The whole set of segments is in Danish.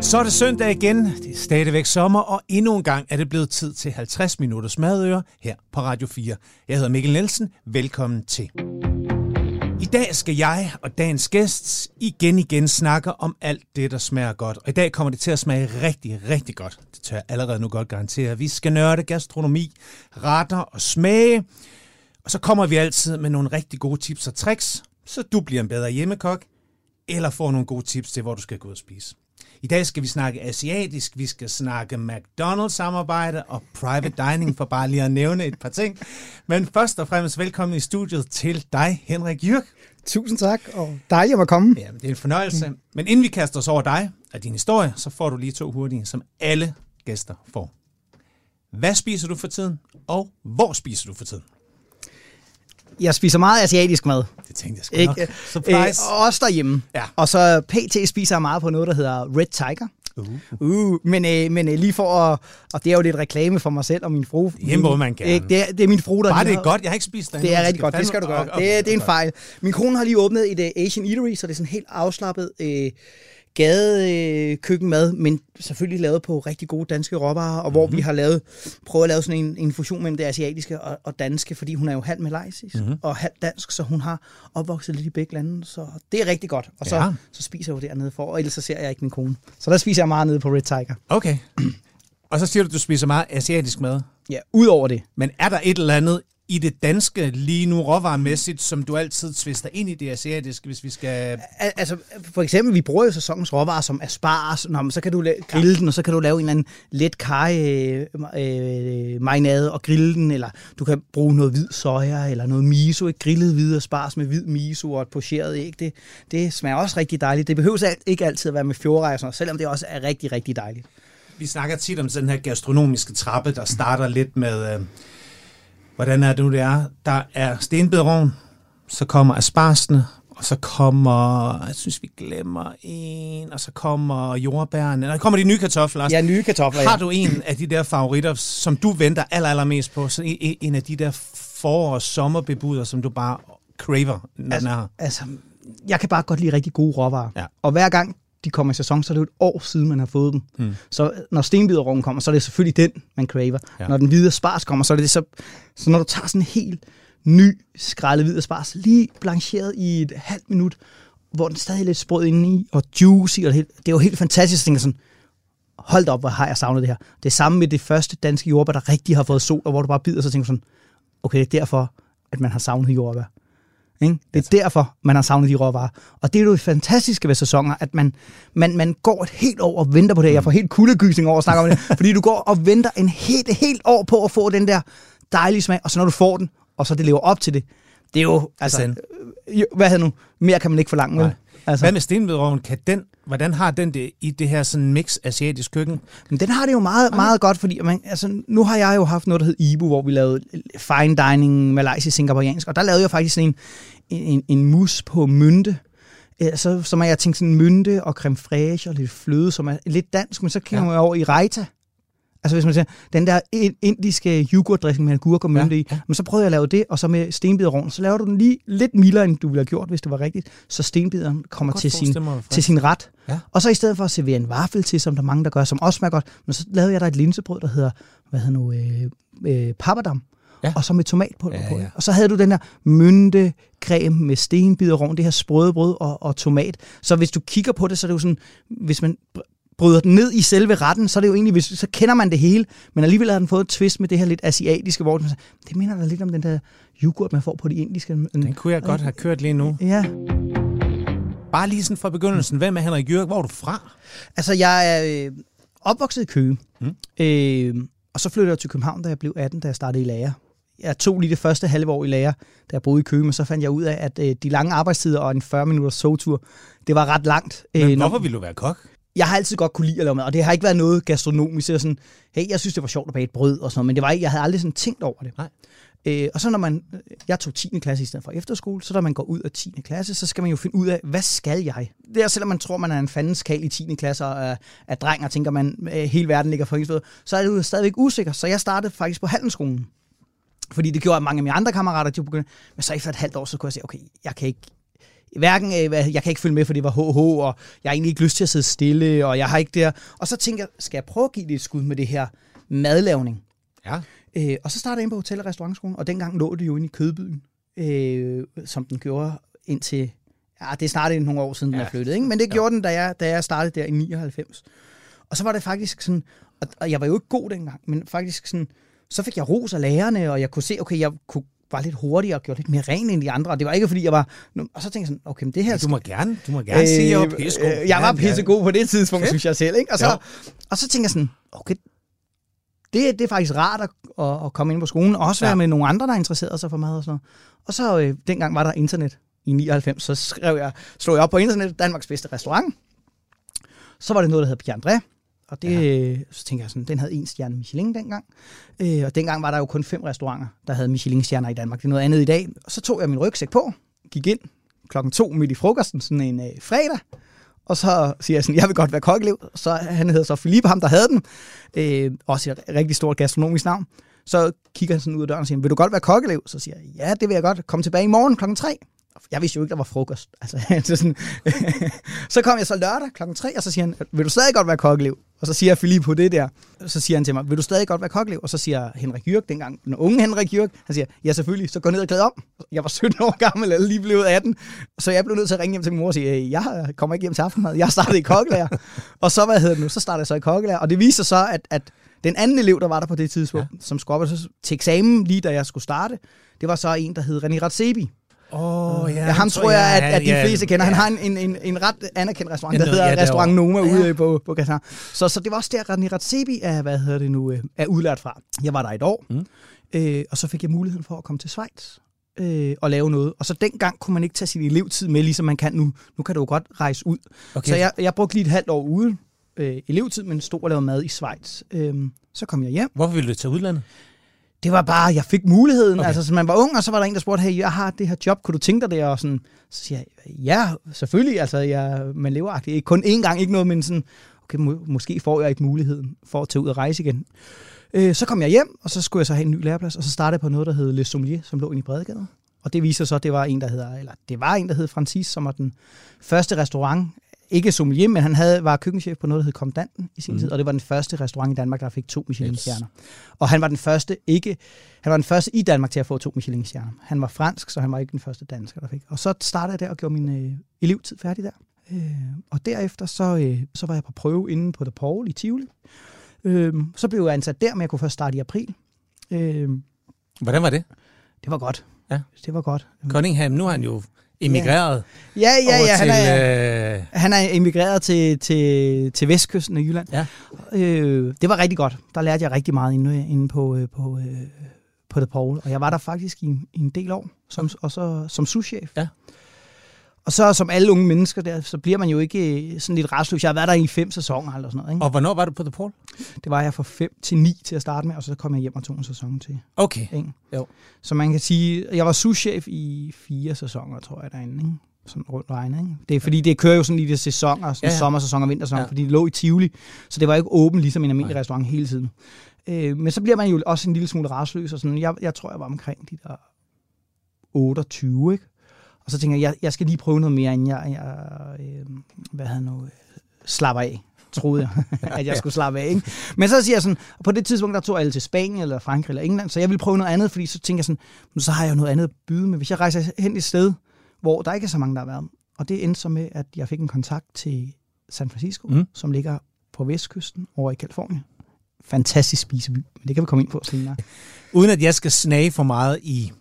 Så er det søndag igen, det er stadigvæk sommer, og endnu en gang er det blevet tid til 50 minutters madøre her på Radio 4. Jeg hedder Mikkel Nielsen, velkommen til. I dag skal jeg og dagens gæst igen igen snakke om alt det, der smager godt. Og i dag kommer det til at smage rigtig, rigtig godt. Det tør jeg allerede nu godt garantere. Vi skal nørde gastronomi, retter og smage. Og så kommer vi altid med nogle rigtig gode tips og tricks, så du bliver en bedre hjemmekok, eller får nogle gode tips til, hvor du skal gå og spise. I dag skal vi snakke asiatisk, vi skal snakke McDonald's-samarbejde og private dining, for bare lige at nævne et par ting. Men først og fremmest velkommen i studiet til dig, Henrik Jørg. Tusind tak, og dejligt at komme. Ja, det er en fornøjelse. Mm. Men inden vi kaster os over dig og din historie, så får du lige to hurtige, som alle gæster får. Hvad spiser du for tiden, og hvor spiser du for tiden? Jeg spiser meget asiatisk mad. Det tænkte jeg sgu nok. Surprise. Øh, også derhjemme. Ja. Og så PT spiser jeg meget på noget, der hedder Red Tiger. Uh. Uh, men øh, men øh, lige for at... Og det er jo lidt reklame for mig selv og min fru. Hjemme, hvor man gerne. Øh, det, er, det er min fru, der Bare det er godt, jeg har ikke spist det Det er rigtig godt, det skal du gøre. Det, er- det er en fejl. Min kone har lige åbnet et uh, Asian Eatery, så det er sådan helt afslappet uh, gadekøkkenmad, men selvfølgelig lavet på rigtig gode danske råvarer, og hvor Mhm. vi har lavet, prøvet at lave sådan en, en fusion mellem det asiatiske og, og danske, fordi hun er jo halv malaysisk Mhm. mm-hmm. og halv dansk, så hun har opvokset lidt i begge lande, så det er rigtig godt. Og så, Ja. så spiser jeg jo dernede for, og ellers så ser jeg ikke min kone. Så der spiser jeg meget nede på Red Tiger. Okay. Og så siger du, at du spiser meget asiatisk mad. Ja, udover det. Men er der et eller andet i det danske lige nu råvaremæssigt, som du altid tvister ind i det asiatiske, hvis vi skal... Al- Altså, for eksempel, vi bruger jo sæsonens råvarer som asparges, Nå, men så kan du la- grille den, og så kan du lave en eller anden let kaj øh, øh, og grille den, eller du kan bruge noget hvid soja, eller noget miso, ikke grillet hvid asparges med hvid miso og et pocheret æg. Det, det smager også rigtig dejligt. Det behøver alt- ikke altid at være med fjordrej og sådan noget, selvom det også er rigtig, rigtig dejligt. Vi snakker tit om sådan her gastronomiske trappe, der starter lidt med... Øh, hvordan er det nu, det er? Der er stenbederovn, så kommer asparsene, og så kommer... Jeg synes, vi glemmer en, og så kommer jordbærne. Der kommer de nye kartofler også. Ja, nye kartofler. Har du en af de der favoritter, som du venter aller, allermest på? Så en, af de der forår- og sommerbebuder, som du bare craver, når den er her? Altså, jeg kan bare godt lide rigtig gode råvarer. Ja. Og hver gang de kommer i sæson, så er det jo et år siden, man har fået dem. Mm. Så når stenbiderrognen kommer, så er det selvfølgelig den, man craver. Ja. Når den hvide spars kommer, så er det. Så, så når du tager sådan en helt ny skrællet hvid spars, lige blancheret i et halvt minut, hvor den stadig er lidt sprød indeni, og juicy, og det, hele, det er jo helt fantastisk. Jeg tænker sådan, hold op, hvor har jeg savnet det her. Det er samme med det første danske jordbær, der rigtig har fået sol, og hvor du bare bider, så tænker sådan, okay, det er derfor, at man har savnet jordbær. Ikke? Det er derfor, man har savnet de råvarer. Og det er jo det fantastiske ved sæsoner, at man, man, man går et helt år og venter på det. Jeg får helt kuldegysning over at snakke om det, fordi du går og venter en helt, helt år på at få den der dejlige smag, og så når du får den, og så det lever op til det, det er jo, altså, øh, jo, hvad hedder nu, mere kan man ikke forlange? Nej. Altså, Hvad med stenvedrovnen? Kan den, hvordan har den det i det her sådan mix asiatisk køkken? Men den har det jo meget, meget godt, fordi man, altså, nu har jeg jo haft noget, der hed Ibu, hvor vi lavede fine dining, malaysisk, singaporeansk, og der lavede jeg faktisk sådan en, en, en mus på mynte, Øh, så, som er jeg tænkt sådan mynte og creme fraiche og lidt fløde, som er lidt dansk, men så kigger Ja. man over i raita. Altså hvis man siger, den der in- indiske yoghurtdressing med agurk og mynte Ja, ja, i, men så prøvede jeg at lave det, og så med stenbiderovn, så laver du den lige lidt mildere, end du ville have gjort, hvis det var rigtigt, så stenbideren kommer til sin, til sin ret. Ja. Og så i stedet for at servere en vaffel til, som der er mange, der gør, som også smager godt, men så lavede jeg der et linsebrød, der hedder, hvad hedder nu, øh, øh, papadam. Ja. Og så med tomatpulver Ja, på. ja. Og så havde du den der mynte creme med stenbiderovn, det her sprøde brød og, og tomat. Så hvis du kigger på det, så er det jo sådan, hvis man bryder den ned i selve retten, så er det jo egentlig, hvis, så kender man det hele, men alligevel har den fået et twist med det her lidt asiatiske, hvor den, det minder da lidt om den der yoghurt, man får på de indiske. Den kunne jeg godt have kørt lige nu. Ja, Bare lige sådan fra begyndelsen. Hvem er Henrik Jørg? Hvor er du fra? Altså, jeg er øh, opvokset i Køge. Mm. Øh, og så flyttede jeg til København, da jeg blev 18, da jeg startede i lærer. Jeg tog lige det første halve år i lærer, da jeg boede i Køge, men så fandt jeg ud af, at øh, de lange arbejdstider og en 40 minutters sogtur, det var ret langt. Men Øh, når- hvorfor vil du være kok? Jeg har altid godt kunne lide at lave mad, og det har ikke været noget gastronomisk. Er sådan, hey, jeg synes, det var sjovt at bage et brød og sådan noget, men det var ikke, jeg havde aldrig sådan tænkt over det. Nej. Øh, og så når man, jeg tog 10. klasse i stedet for efterskole, så når man går ud af 10. klasse, så skal man jo finde ud af, hvad skal jeg? Det er, selvom man tror, man er en fandens kald i 10. klasse og er, er dreng, og tænker, man øh, hele verden ligger for hendes så er det jo stadigvæk usikker. Så jeg startede faktisk på handelsskolen. Fordi det gjorde, at mange af mine andre kammerater, de begyndte, men så efter et halvt år, så kunne jeg sige, okay, jeg kan ikke, hverken, øh, jeg kan ikke følge med, for det var HH, og jeg har egentlig ikke lyst til at sidde stille, og jeg har ikke det. Og så tænker jeg, skal jeg prøve at give det et skud med det her madlavning? Ja. Øh, og så startede jeg ind på Hotel- og Restaurantskolen, og dengang lå det jo inde i Kødbyen, øh, som den gjorde indtil... Ja, det er snart nogle år siden, den Ja. er flyttet, ikke? men det gjorde den, da jeg, da jeg startede der i 99. Og så var det faktisk sådan, og, og jeg var jo ikke god dengang, men faktisk sådan, så fik jeg ros af lærerne, og jeg kunne se, okay, jeg kunne var lidt hurtigere og gjorde lidt mere ren end de andre. Og det var ikke, fordi jeg var... Og så tænkte jeg sådan, okay, men det her... Du må gerne, du må gerne sige, at jeg var pissegod. Øh, jeg var pissegod på det tidspunkt, Fedt. synes jeg selv. Ikke? Og, så, Jo. og så tænker jeg sådan, okay, det, det er faktisk rart at, at, at komme ind på skolen, og også være Ja. ja. med nogle andre, der interesserede sig for mad og sådan noget. Og så øh, dengang var der internet i 99, så skrev jeg, slog jeg op på internet, Danmarks bedste restaurant. Så var det noget, der hed Pierre André, og det, ja. så tænker jeg sådan, den havde en stjerne Michelin dengang. Øh, og dengang var der jo kun fem restauranter, der havde Michelin-stjerner i Danmark. Det er noget andet i dag. Og så tog jeg min rygsæk på, gik ind klokken to midt i frokosten, sådan en øh, fredag, og så siger jeg sådan, jeg vil godt være kokkelev. Så han hedder så Philippe, ham der havde den. Øh, også et rigtig stort gastronomisk navn. Så kigger han sådan ud af døren og siger, vil du godt være kokkelev? Så siger jeg, ja, det vil jeg godt. Kom tilbage i morgen klokken 3. Jeg vidste jo ikke, der var frokost. Altså, så, sådan, så kom jeg så lørdag klokken 3, og så siger han, vil du stadig godt være kokkelev? Og så siger Philippe på det der. Så siger han til mig, vil du stadig godt være kokkelev? Og så siger Henrik Jørg, dengang den unge Henrik Jørg, han siger, ja selvfølgelig, så gå ned og klæd om. Jeg var 17 år gammel, eller lige blevet 18. Så jeg blev nødt til at ringe hjem til min mor og sige, "Øh, jeg kommer ikke hjem til aftenmad. Jeg startede i kokkelærer. og så, hvad hedder det nu, så startede jeg så i kokkelærer. Og det viser så, at, at den anden elev, der var der på det tidspunkt, ja. som skulle op til eksamen, lige da jeg skulle starte, det var så en, der hed René Ratsebi. Oh, ja. Ja, ham tror jeg, at, at de ja, fleste kender. Han ja. har en, en, en, ret anerkendt restaurant, der hedder ja, Restaurant. Noma Ja. ude på, på Qatar. Så, så det var også der, René Ratsebi er, hvad hedder det nu, øh, er udlært fra. Jeg var der et år, Mm. øh, og så fik jeg muligheden for at komme til Schweiz øh, og lave noget. Og så dengang kunne man ikke tage sin elevtid med, ligesom man kan nu. Nu kan du jo godt rejse ud. Okay. Så jeg, jeg brugte lige et halvt år ude øh, elevtid, men stod og lavede mad i Schweiz. Øh, så kom jeg hjem. Hvorfor ville du til udlandet? Det var bare, jeg fik muligheden. Okay. Altså, så man var ung, og så var der en, der spurgte, hey, jeg har det her job, kunne du tænke dig det? Og sådan, så siger jeg, ja, selvfølgelig. Altså, jeg, man lever agtigt. Ikke kun én gang, ikke noget, men sådan, okay, må, måske får jeg ikke muligheden for at tage ud og rejse igen. Øh, så kom jeg hjem, og så skulle jeg så have en ny læreplads, og så startede jeg på noget, der hed Le Sommelier, som lå inde i Bredegade. Og det viser så, at det var en, der hedder, eller det var en, der hed Francis, som var den første restaurant, ikke sommelier, men han havde, var køkkenchef på noget, der hed Komdanten i sin mm. tid, og det var den første restaurant i Danmark, der fik to Yes. Michelin-stjerner. Og han var den første ikke, han var den første i Danmark til at få to Michelin-stjerner. Han var fransk, så han var ikke den første dansker, der fik. Og så startede jeg der og gjorde min øh, elevtid færdig der. Øh, og derefter så, øh, så var jeg på prøve inde på The Paul i Tivoli. Øh, så blev jeg ansat der, men jeg kunne først starte i april. Øh, Hvordan var det? det var godt. Ja. Det var godt. Cunningham, nu er han jo emigreret Ja, ja, ja. Han til... er, øh, Han er emigreret til, til, til vestkysten af Jylland. Ja. Øh, det var rigtig godt. Der lærte jeg rigtig meget inde, inde på, øh, på, øh, på The Paul. Og jeg var der faktisk i, i en del år, som, og så som souschef. Ja. Og så som alle unge mennesker der, så bliver man jo ikke øh, sådan lidt restløs. Jeg har været der i fem sæsoner eller sådan noget. Ikke? og hvornår var du på The Paul? Det var jeg fra 5 til 9 til at starte med, og så kom jeg hjem og tog en sæson til. Okay. Ikke? Jo. Så man kan sige, jeg var souschef i fire sæsoner, tror jeg, derinde. Ikke? Sådan rundt regnet. Ikke? Det er fordi, det kører jo sådan i de sæsoner, sådan Ja, ja, sommersæson og vintersæson, Ja. fordi det lå i Tivoli. Så det var ikke åben ligesom en almindelig Nej. restaurant hele tiden. Øh, men så bliver man jo også en lille smule rastløs, og sådan, jeg, jeg tror, jeg var omkring de der 28, ikke? Og så tænker jeg, jeg, jeg skal lige prøve noget mere, inden jeg, jeg øh, hvad havde nu, øh, slapper af troede jeg, at jeg skulle slappe af. Ikke? Men så siger jeg sådan, og på det tidspunkt, der tog alle til Spanien, eller Frankrig, eller England, så jeg vil prøve noget andet, fordi så tænker jeg sådan, "Men så har jeg jo noget andet at byde med. Hvis jeg rejser hen et sted, hvor der ikke er så mange, der har været, og det endte så med, at jeg fik en kontakt til San Francisco, Mm. mm. som ligger på vestkysten over i Kalifornien. Fantastisk spiseby, men det kan vi komme ind på senere. Uden at jeg skal snage for meget i,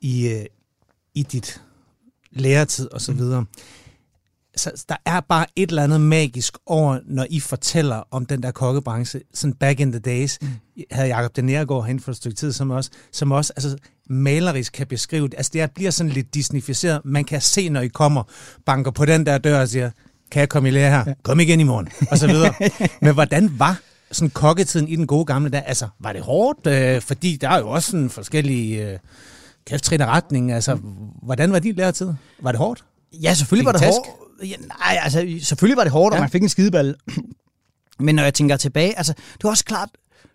i, øh, i dit læretid og så videre. Så der er bare et eller andet magisk over, når I fortæller om den der kokkebranche, sådan back in the days, mm. havde Jacob de Nergård hen for et stykke tid, som også, som også altså, malerisk kan beskrive det. Altså det er- bliver sådan lidt disnificeret. Man kan se, når I kommer, banker på den der dør og siger, kan jeg komme i lære her? Kom igen i morgen, og så videre. Men hvordan var sådan kokketiden i den gode gamle dag? Altså, var det hårdt? Øh, fordi der er jo også sådan forskellige øh, kæft retning. Altså, hvordan var din læretid? Var det hårdt? Ja, selvfølgelig var det hårdt. Ja, nej, altså selvfølgelig var det hårdt, og Ja. man fik en skideball. Men når jeg tænker tilbage, altså det var også klart,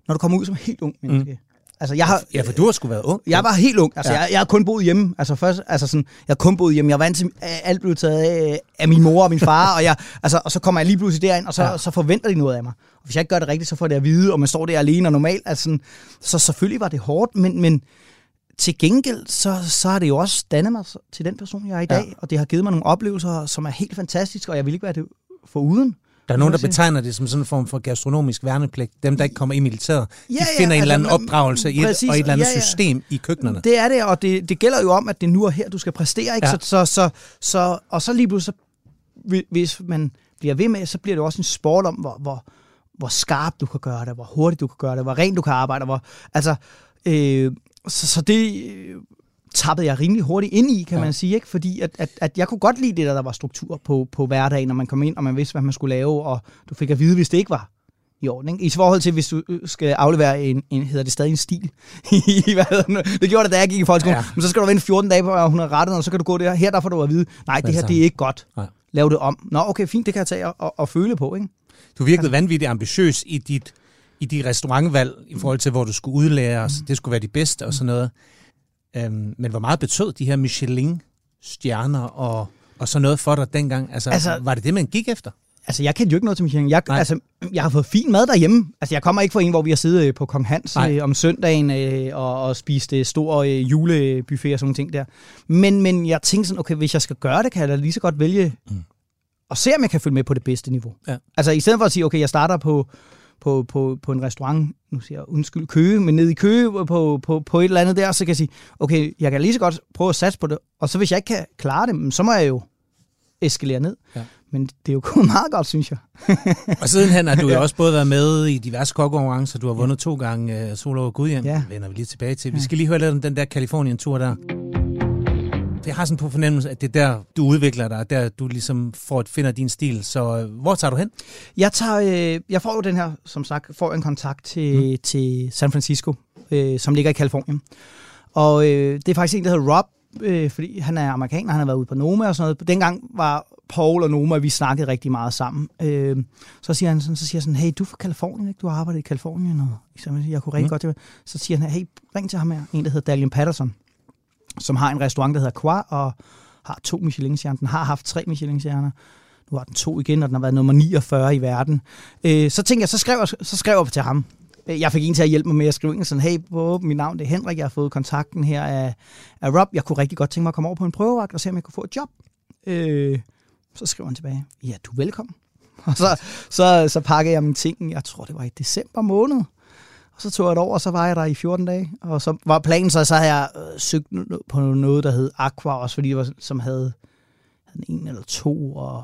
når du kommer ud som helt ung menneske, mm. Altså, jeg har, Ja, for du har sgu været ung. jeg var helt ung. Altså, Ja. jeg, jeg har kun boet hjemme. Altså, først, altså sådan, jeg har kun boet hjemme. Jeg var vant til, at alt blev taget af, af min mor og min far, og, jeg, altså, og så kommer jeg lige pludselig derind, og så, Ja. ja. så forventer de noget af mig. Og hvis jeg ikke gør det rigtigt, så får det at vide, og man står der alene og normalt. Altså, sådan, så selvfølgelig var det hårdt, men, men til gengæld, så, så har det jo også dannet mig til den person, jeg er i Ja. dag, og det har givet mig nogle oplevelser, som er helt fantastiske, og jeg vil ikke være det for uden. Der er nogen, der betegner det som sådan en form for gastronomisk værnepligt. Dem, der ikke kommer i militæret, de Ja, ja, finder en eller anden opdragelse i et, præcis, og et eller andet ja, ja. system i køkkenerne. Det er det, og det, det gælder jo om, at det er nu og her, du skal præstere. Ikke? Ja. Ja. Så, så, så, så, og så lige pludselig, så, hvi- hvis man bliver ved med, så bliver det også en sport om, hvor, hvor, hvor skarp du kan gøre det, hvor hurtigt du kan gøre det, hvor rent du kan arbejde. Hvor, altså, øh, så, så det øh, tappede jeg rimelig hurtigt ind i, kan Ja. ja. man sige. Ikke? Fordi at, at, at jeg kunne godt lide det, der, der var struktur på, på hverdagen, når man kom ind, og man vidste, hvad man skulle lave, og du fik at vide, hvis det ikke var i orden. Ikke? I forhold til, hvis du øh, skal aflevere en, en hedder det stadig en stil. Det? gjorde det, da jeg gik i folkeskolen. Ja. Ja. Men så skal du vente 14 dage på, at hun har rettet, og så kan du gå der. Her der får du at vide, nej, det her Altså. det er ikke godt. Nej. Lav det om. Nå, okay, fint, det kan jeg tage og, og, føle på. Ikke? Du virkede vanvittigt ambitiøs i dit, i dit restaurantvalg, i forhold til, hvor du skulle udlære os. Det skulle være de bedste og sådan noget. Øhm, men hvor meget betød de her Michelin-stjerner og, og så noget for dig dengang? Altså, altså, Altså- var det det, man gik efter? Altså, jeg kendte jo ikke noget til Michelin. Jeg, Nej. altså, jeg har fået fin mad derhjemme. Altså, jeg kommer ikke fra en, hvor vi har siddet øh, på Kong Hans øh, om søndagen øh, og, og spist øh, stor øh, julebuffet og sådan nogle ting der. Men, men jeg tænkte sådan, okay, hvis jeg skal gøre det, kan jeg da lige så godt vælge Mm. mm. og se, om jeg kan følge med på det bedste niveau. Ja. Altså, i stedet for at sige, okay, jeg starter på, på, på, på en restaurant, nu siger jeg undskyld, Køge, men nede i Køge på, på, på et eller andet der, så kan jeg sige, okay, jeg kan lige så godt prøve at satse på det, og så hvis jeg ikke kan klare det, så må jeg jo eskalere ned. Ja. Men det er jo gået meget godt, synes jeg. Og sidenhen har du jo også både været med i diverse kokkekonkurrencer. Du har vundet to gange uh, Solo og Gudhjem. Ja. vender vi lige tilbage til. Vi skal lige høre lidt om den der Kalifornien-tur der. Jeg har sådan på fornemmelse, at det er der, du udvikler dig, der du ligesom får, finder din stil. Så øh, hvor tager du hen? Jeg, tager, øh, jeg får jo den her, som sagt, får en kontakt til, mm. til San Francisco, øh, som ligger i Kalifornien. Og øh, det er faktisk en, der hedder Rob, øh, fordi han er amerikaner, han har været ude på Noma og sådan noget. Dengang var Paul og Noma, vi snakkede rigtig meget sammen. Øh, så siger han sådan, så siger sådan, hey, du er fra Kalifornien, ikke? Du har arbejdet i Kalifornien, og jeg kunne rigtig mm. godt det. Så siger han, hey, ring til ham her, en, der hedder Dalian Patterson, som har en restaurant, der hedder Qua, og har to Michelin-stjerner. Den har haft tre Michelin-stjerner. Nu har den to igen, og den har været nummer 49 i verden. Øh, så tænkte jeg, så skrev jeg, så skrev jeg til ham. Øh, jeg fik en til at hjælpe mig med at skrive en sådan, hey, Bob, mit navn det er Henrik, jeg har fået kontakten her af, af Rob. Jeg kunne rigtig godt tænke mig at komme over på en prøvevagt og se, om jeg kunne få et job. Øh, så skriver han tilbage, ja, du er velkommen. Og så, så, så pakkede jeg mine ting, jeg tror det var i december måned. Og så tog jeg det over, og så var jeg der i 14 dage. Og så var planen, så, så havde jeg øh, søgt på noget, der hed Aqua, også fordi det var, som havde, havde en eller to, og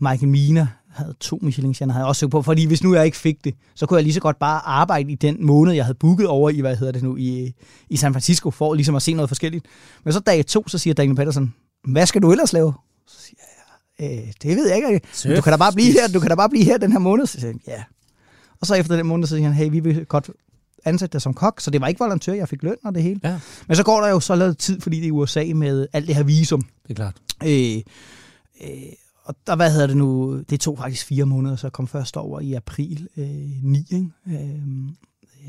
Michael Mina havde to Michelin-stjerner, havde jeg også søgt på, fordi hvis nu jeg ikke fik det, så kunne jeg lige så godt bare arbejde i den måned, jeg havde booket over i, hvad hedder det nu, i, i San Francisco, for ligesom at se noget forskelligt. Men så dag to, så siger Daniel Patterson, hvad skal du ellers lave? Så siger jeg, øh, det ved jeg ikke. Surf, Du kan da bare blive her, du kan da bare blive her den her måned. Så siger jeg, ja. Og så efter den måned, så siger han, hey, vi vil godt ansætte dig som kok. Så det var ikke volontør, jeg fik løn og det hele. Ja, Men så går der jo så lidt tid, fordi det er USA med alt det her visum. det er klart. Øh, øh, og der, hvad hedder det nu, det tog faktisk fire måneder, så jeg kom først over i april øh, 9. Ikke? Øh,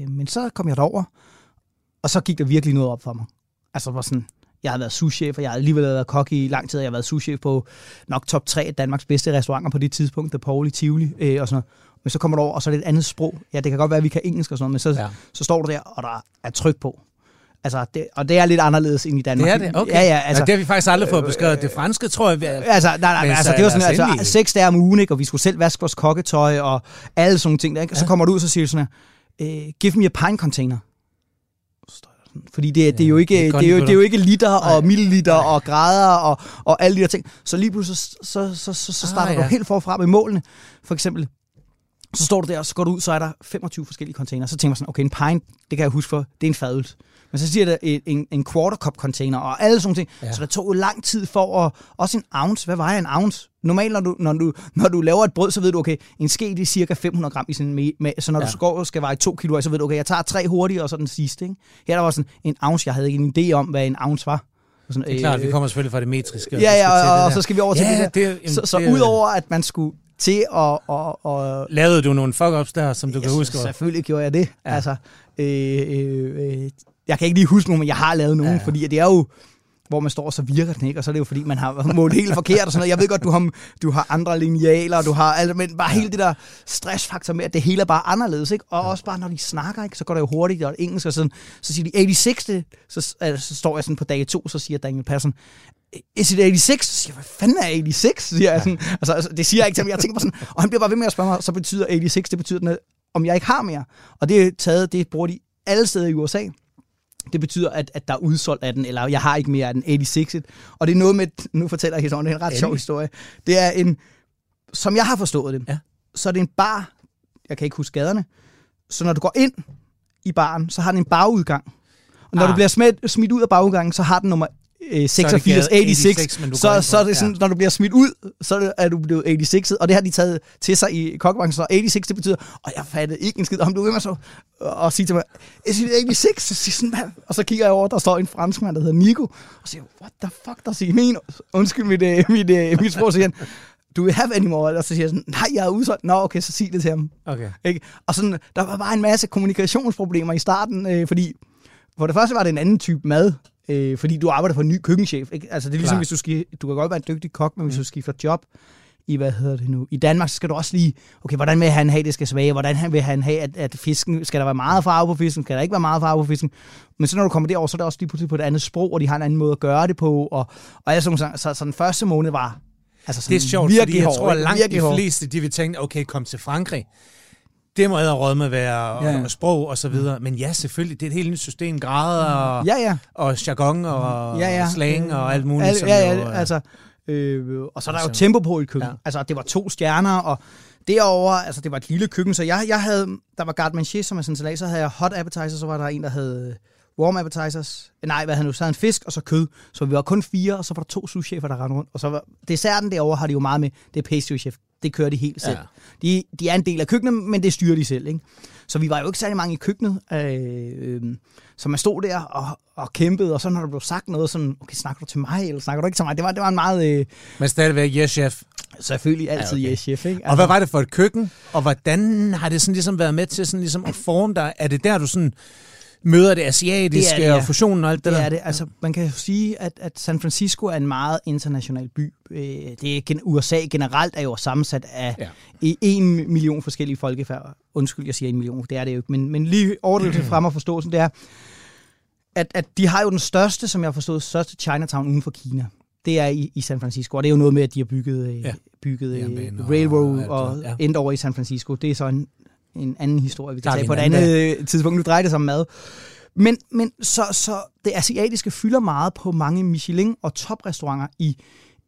øh, men så kom jeg derover, og så gik der virkelig noget op for mig. Altså var sådan, jeg har været souschef, og jeg har alligevel været kok i lang tid, og jeg har været souschef på nok top 3 af Danmarks bedste restauranter på det tidspunkt, der Paul i Tivoli øh, og sådan noget. Men så kommer du over, og så er det et andet sprog. Ja, det kan godt være, at vi kan engelsk og sådan noget, men så, Ja. ja. så står du der, og der er tryk på. Altså, det, og det er lidt anderledes end i Danmark. Det er det, okay. Ja, ja, Altså, altså, det har vi faktisk aldrig fået beskrevet. Det franske, tror jeg, vi er, Altså, nej, nej, Men altså, så det var sådan, altså, endelig- seks dage om ugen, ikke, og vi skulle selv vaske vores kokketøj, og alle sådan nogle ting. Der, ikke? Og så Ja. kommer du ud, og så siger du sådan her, øh, give me a pine container. Så Fordi det, det, er jo Ja, ikke, det er det, er jo, det er jo ikke liter og Nej. milliliter og grader og, og alle de der ting. Så lige pludselig, så, så, så, så, så Ah, starter ja. du helt forfra med målene. For eksempel, så står du der, og så går du ud, så er der 25 forskellige container. Så tænker man sådan, okay, en pint, det kan jeg huske for, det er en fadøl. Men så siger der en, en, quarter cup container og alle sådan ting. Ja. Så det tog jo lang tid for at... Også en ounce. Hvad vejer en ounce? Normalt, når du, når, du, når du laver et brød, så ved du, okay, en ske det er cirka 500 gram i sådan en med, Så når Ja. du skal, skal veje 2 kilo, så ved du, okay, jeg tager tre hurtigt, og så den sidste. Ikke? Her der var sådan en ounce. Jeg havde ikke en idé om, hvad en ounce var. Sådan, det er klart, vi kommer selvfølgelig fra det metriske. og Ja, ja, og, og der. så skal vi over til Ja, det der. det jamen, så så er- udover, at man skulle til at... Og, og, Lavede du nogle fuck-ups der, som du kan huske? Selvfølgelig gjorde jeg det. Ja. Altså, Øh, øh, øh, jeg kan ikke lige huske nogen, men jeg har lavet nogen, Ja, fordi det er jo hvor man står, og så virker den ikke, og så er det jo fordi, man har målt helt forkert og sådan noget. Jeg ved godt, du har, du har andre linealer, og du har, altså, men bare hele det der stressfaktor med, at det hele er bare anderledes, ikke? Og også bare, når de snakker, ikke? så går det jo hurtigt, og engelsk og sådan, så siger de 86, det, så, altså, så står jeg sådan på dag to, så siger Daniel Persson, is it 86? Så siger jeg, hvad fanden er 86? Siger jeg sådan. Altså, altså, det siger jeg ikke til ham. Jeg tænker bare sådan, og han bliver bare ved med at spørge mig, så betyder 86, det betyder, den, om jeg ikke har mere. Og det er taget, det bruger de alle steder i USA. Det betyder, at, at der er udsolgt af den, eller jeg har ikke mere af den 86. Og det er noget med, nu fortæller jeg historien, det er en ret sjov Endelig. historie. Det er en, som jeg har forstået det, Ja. så er det en bar, jeg kan ikke huske gaderne, så når du går ind i baren, så har den en bagudgang. Og når Ah. du bliver smidt, smidt ud af bagudgangen, så har den nummer 86, gade 86, 86, men du går så, så er det sådan, ja. når du bliver smidt ud, så er du blevet 86, og det har de taget til sig i kokkebranchen, så 86, det betyder, og jeg fattede ikke en skid, og han blev ved med så og sige til mig, is it 86? Så siger sådan, "Hvad?" og så kigger jeg over, der står en franskmand, der hedder Nico, og siger, what the fuck, der siger min, undskyld mit, øh, mit, øh, mit sprog, siger han, do we have any more? Og så siger jeg sådan, nej, jeg er udsolgt. Nå, okay, så sig det til ham. Okay. Ikke? Og sådan, der var bare en masse kommunikationsproblemer i starten, øh, fordi for det første var det en anden type mad, øh, fordi du arbejder for en ny køkkenchef. Ikke? Altså, det er ligesom, Klar. hvis du skal, du kan godt være en dygtig kok, men hvis du skifter job i, hvad hedder det nu, i Danmark, så skal du også lige, okay, hvordan vil han have, det skal smage, hvordan vil han have, at, at fisken, skal der være meget farve på fisken, skal der ikke være meget farve på fisken, men så når du kommer derover, så er det også lige pludselig på et andet sprog, og de har en anden måde at gøre det på, og, og jeg sådan, så, så den første måned var altså sådan Det er sjovt, virkelig fordi jeg hård, tror, at langt de fleste, de vil tænke, okay, kom til Frankrig. Det må råd med være Ja, ja. ja. og sprog og så videre. Men ja, selvfølgelig, det er et helt nyt system. Grader og, Ja, ja. og jargon og ja, ja. slang og alt muligt. Al, som ja, jo, ja, øh, altså, øh, og så er der jo tempo på i køkken. ja. Ja. Altså, det var to stjerner, og derover, altså det var et lille køkken, så jeg, jeg havde, der var garde manger, som er sådan en salat, så havde jeg hot appetizer, så var der en, der havde warm appetizers. Nej, hvad havde nu? Så havde en fisk og så kød. Så vi var kun fire, og så var der to souschefer, der rendte rundt. Og så var, desserten derovre har de jo meget med, det er pastry chef. Det kører de helt selv. Ja. De, de er en del af køkkenet, men det styrer de selv. Ikke? Så vi var jo ikke særlig mange i køkkenet. Øh, øh, så man stod der og, og kæmpede, og så når der blev sagt noget, sådan, okay, snakker du til mig, eller snakker du ikke til mig? Det var, det var en meget, øh, Men stadigvæk, yes, chef. selvfølgelig altid Ja, okay. okay. yes, chef. Ikke? Altså, Og hvad var det for et køkken? Og hvordan har det sådan ligesom været med til sådan ligesom at forme dig? Er det der, du sådan møder det asiatiske Det er det, ja. og fusionen og alt det, Det der? er det. Altså, man kan jo sige, at, at San Francisco er en meget international by. Øh, Det er, USA generelt er jo sammensat af Ja. en million forskellige folkefærd. Undskyld, jeg siger en million, det er det jo ikke. Men, men lige overdrivelse frem og forståelsen, det er, at, at de har jo den største, som jeg har forstået, største Chinatown uden for Kina. Det er i, i San Francisco, og det er jo noget med, at de har bygget, Ja. ja. bygget uh, og railroad alt og, det, ja. og endte over i San Francisco. Det er så en, en anden historie, vi kan tage på et en anden andet øh, tidspunkt. Nu drejer det sig om mad. Men, men så, så det asiatiske fylder meget på mange Michelin- og toprestauranter i,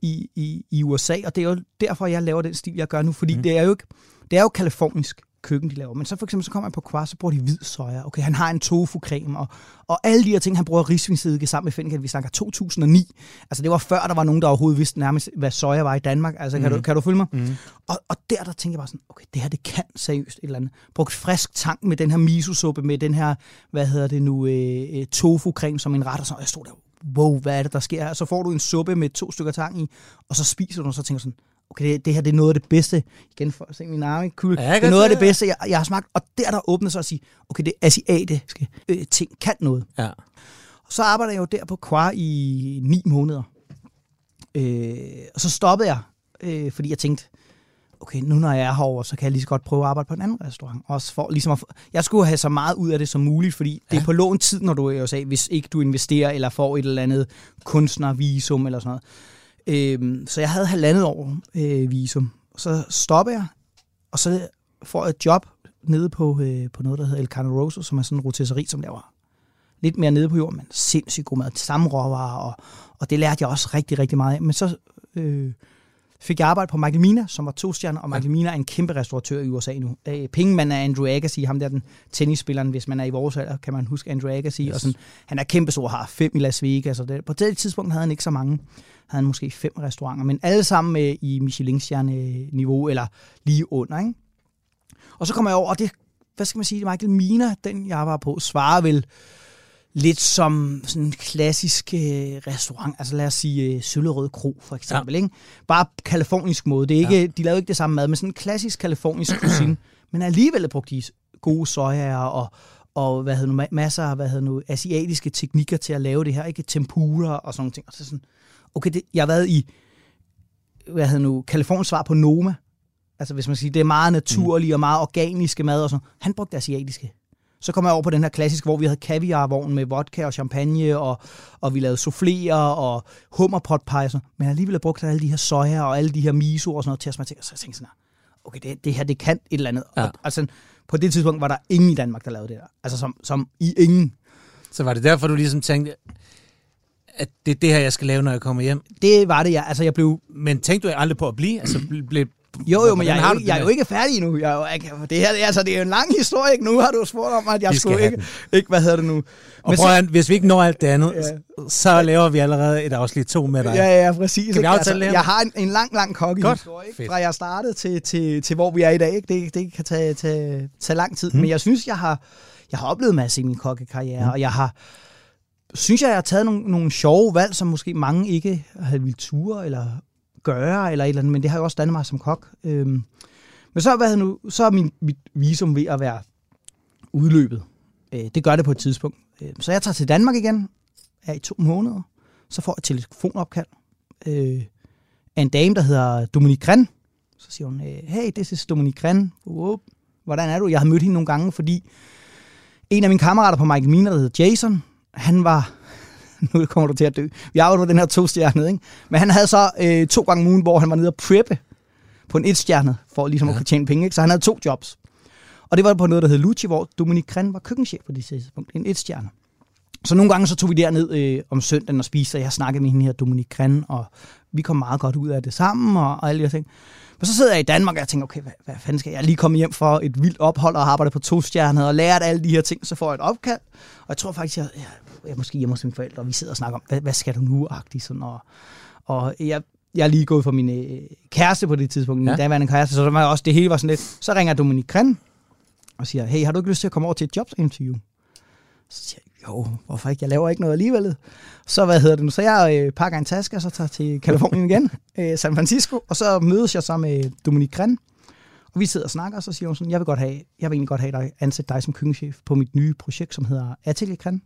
i, i, i USA, og det er jo derfor, jeg laver den stil, jeg gør nu, fordi mm. det er jo ikke, det er jo kalifornisk køkken, de laver. Men så for eksempel, så kommer jeg på Kvar, så bruger de hvid soja. Okay, han har en tofu-creme, og, og alle de her ting, han bruger risvindsedike sammen med fennikel. Vi snakker 2009. Altså, det var før, der var nogen, der overhovedet vidste nærmest, hvad soja var i Danmark. Altså, mm. kan, du, kan du følge mig? Mm. Og, og der, der tænker jeg bare sådan, okay, det her, det kan seriøst et eller andet. Brugt frisk tang med den her miso-suppe, med den her, hvad hedder det nu, øh, øh, tofu-creme som en ret, og så og jeg stod der, wow, hvad er det, der sker her? Så får du en suppe med to stykker tang i, og så spiser du, og så tænker sådan, okay, det, det her, det er noget af det bedste. Igen, for at se min arme, cool. Ja, det er noget af det bedste, jeg, jeg har smagt. Og der, der åbner sig at sige, okay, det asiatiske øh, ting kan noget. Ja. Og så arbejdede jeg jo der på Kvar i ni måneder. Øh, og så stoppede jeg, øh, fordi jeg tænkte, okay, nu når jeg er herovre, så kan jeg lige så godt prøve at arbejde på en anden restaurant. Også for, ligesom at, jeg skulle have så meget ud af det som muligt, fordi ja. det er på lån tid, når du er i USA, hvis ikke du investerer eller får et eller andet kunstnervisum eller sådan noget. Øh, så jeg havde halvandet år øh, visum. Så stopper jeg, og så får jeg et job nede på, øh, på noget, der hedder El Carne Rosso, som er sådan en rotisserie, som laver lidt mere nede på jorden, men sindssygt god mad, samme råvarer, og, og det lærte jeg også rigtig, rigtig meget af. Men så øh, fik jeg arbejde på Michael Mina, som var to stjerner, og Michael Mina er en kæmpe restauratør i USA nu. Øh, Pengemand er Andrew Agassi, ham der den tennisspilleren, hvis man er i vores alder, kan man huske Andrew Agassi, yes. Og sådan, han er kæmpe stor, har fem i Las Vegas, og det, på det tidspunkt havde han ikke så mange, havde han måske fem restauranter, men alle sammen øh, i Michelin-stjerne-niveau, eller lige under, ikke? Og så kommer jeg over, og det, hvad skal man sige, Michael Mina, den jeg var på, svarer vel lidt som sådan en klassisk øh, restaurant, altså lad os sige øh, Søllerød Kro for eksempel, ja. ikke? Bare kalifornisk måde. Det er ikke, ja. De lavede ikke det samme mad, men sådan en klassisk kalifornisk cuisine. Men alligevel brugte de gode sojaer og, og hvad hedder nu, ma- masser af hvad hedder nu, asiatiske teknikker til at lave det her, ikke tempura og sådan nogle ting. Og så sådan, okay, det, jeg har været i, hvad hedder nu, Kaliforniens svar på Noma. Altså hvis man siger, det er meget naturlige og meget organiske mad og sådan. Han brugte asiatiske. Så kom jeg over på den her klassiske, hvor vi havde kaviarvogn med vodka og champagne, og, og vi lavede souffléer og hummerpotpie. Men alligevel brugte alle de her soja og alle de her miso og sådan noget til at smage til. Så jeg tænkte sådan her, okay, det, det her, det kan et eller andet. Ja. Og, altså, på det tidspunkt var der ingen i Danmark, der lavede det der. Altså som, som i ingen. Så var det derfor, du ligesom tænkte, at det er det her, jeg skal lave, når jeg kommer hjem. Det var det, jeg, altså jeg blev... Men tænkte du aldrig på at blive? Altså, ble, Jo, jo, men jeg, er jo, jeg er jo ikke færdig endnu. Jeg er jo, ikke, det her, er, altså, det er jo en lang historie, ikke? Nu har du spurgt om, at jeg skulle ikke, ikke... Hvad hedder det nu? Og prøv at, hvis vi ikke når alt det andet, Ja. så laver vi allerede et afsnit to med dig. Ja, ja, præcis. Kan vi aftale det? Jeg har en, en lang, lang Godt. kokkehistorie, ikke? Fedt. fra jeg startede til, til, til hvor vi er i dag. Ikke? Det, det kan tage, tage, tage lang tid. Hmm. Mm. Men jeg synes, jeg har, jeg har oplevet masser i min kokkekarriere, mm. og jeg har synes jeg, jeg har taget nogle, nogle sjove valg, som måske mange ikke havde ville ture eller gøre, eller et eller andet, men det har jo også dannet mig som kok. Øhm, men så, hvad nu, så er min, mit visum ved at være udløbet. Øh, det gør det på et tidspunkt. Øh, så jeg tager til Danmark igen, er i to måneder, så får jeg et telefonopkald øh, af en dame, der hedder Dominique Gren. Så siger hun, øh, hey, this is Dominique Gren. Whoop. Hvordan er du? Jeg har mødt hende nogle gange, fordi en af mine kammerater på Michael Miner, der hedder Jason, han var, nu kommer du til at dø, vi arbejder på den her to stjernede, ikke? men han havde så øh, to gange ugen, hvor han var nede og preppe på en et stjerne for ligesom ja. at kunne tjene penge. Ikke? Så han havde to jobs. Og det var på noget, der hed Lucci, hvor Dominique Gren var køkkenchef på det tidspunkt. En et stjerne. Så nogle gange så tog vi derned øh, om søndagen og spiste, og jeg snakkede med hende her, Dominique Gren, og vi kom meget godt ud af det sammen, og, og alle de her ting. Men så sidder jeg i Danmark, og jeg tænker, okay, hvad, hvad fanden skal jeg? jeg lige komme hjem for et vildt ophold og arbejde på to stjerner og lært alle de her ting, så får jeg et opkald. Og jeg tror faktisk, jeg, jeg, jeg er måske hjemme hos mine forældre, og vi sidder og snakker om, hvad, hvad skal du nu? -agtigt, sådan, og, og jeg, jeg er lige gået for min øh, kæreste på det tidspunkt, min Ja. daværende kæreste, så der var også, det hele var sådan lidt. Så ringer Dominique Gren og siger, hey, har du ikke lyst til at komme over til et jobsinterview? Så siger jeg, jo, hvorfor ikke? Jeg laver ikke noget alligevel. Så hvad hedder det nu? Så jeg øh, pakker en taske, og så tager til Kalifornien igen, øh, San Francisco, og så mødes jeg så med øh, Dominik Gren, og vi sidder og snakker, og så siger hun sådan, jeg vil, godt have, jeg vil egentlig godt have dig, ansætte dig som køkkenchef på mit nye projekt, som hedder Atelier Gren,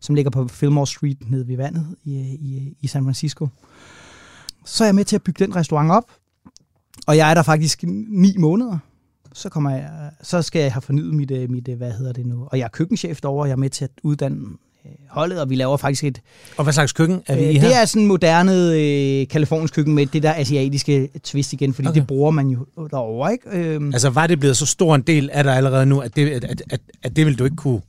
som ligger på Fillmore Street nede ved vandet i, øh, i, øh, i San Francisco. Så er jeg med til at bygge den restaurant op, og jeg er der faktisk ni måneder. Så, kommer jeg, så skal jeg have fornyet mit, øh, mit, øh, hvad hedder det nu, og jeg er køkkenchef derovre, jeg er med til at uddanne øh, holdet, og vi laver faktisk et, Og hvad slags køkken er vi Øh, i her? det er sådan en moderne øh, kalifornisk køkken med det der asiatiske twist igen, fordi Okay. det bruger man jo derovre, ikke? Øhm, Altså, var det blevet så stor en del af dig allerede nu, at det, at, at, at, at det vil du ikke kunne?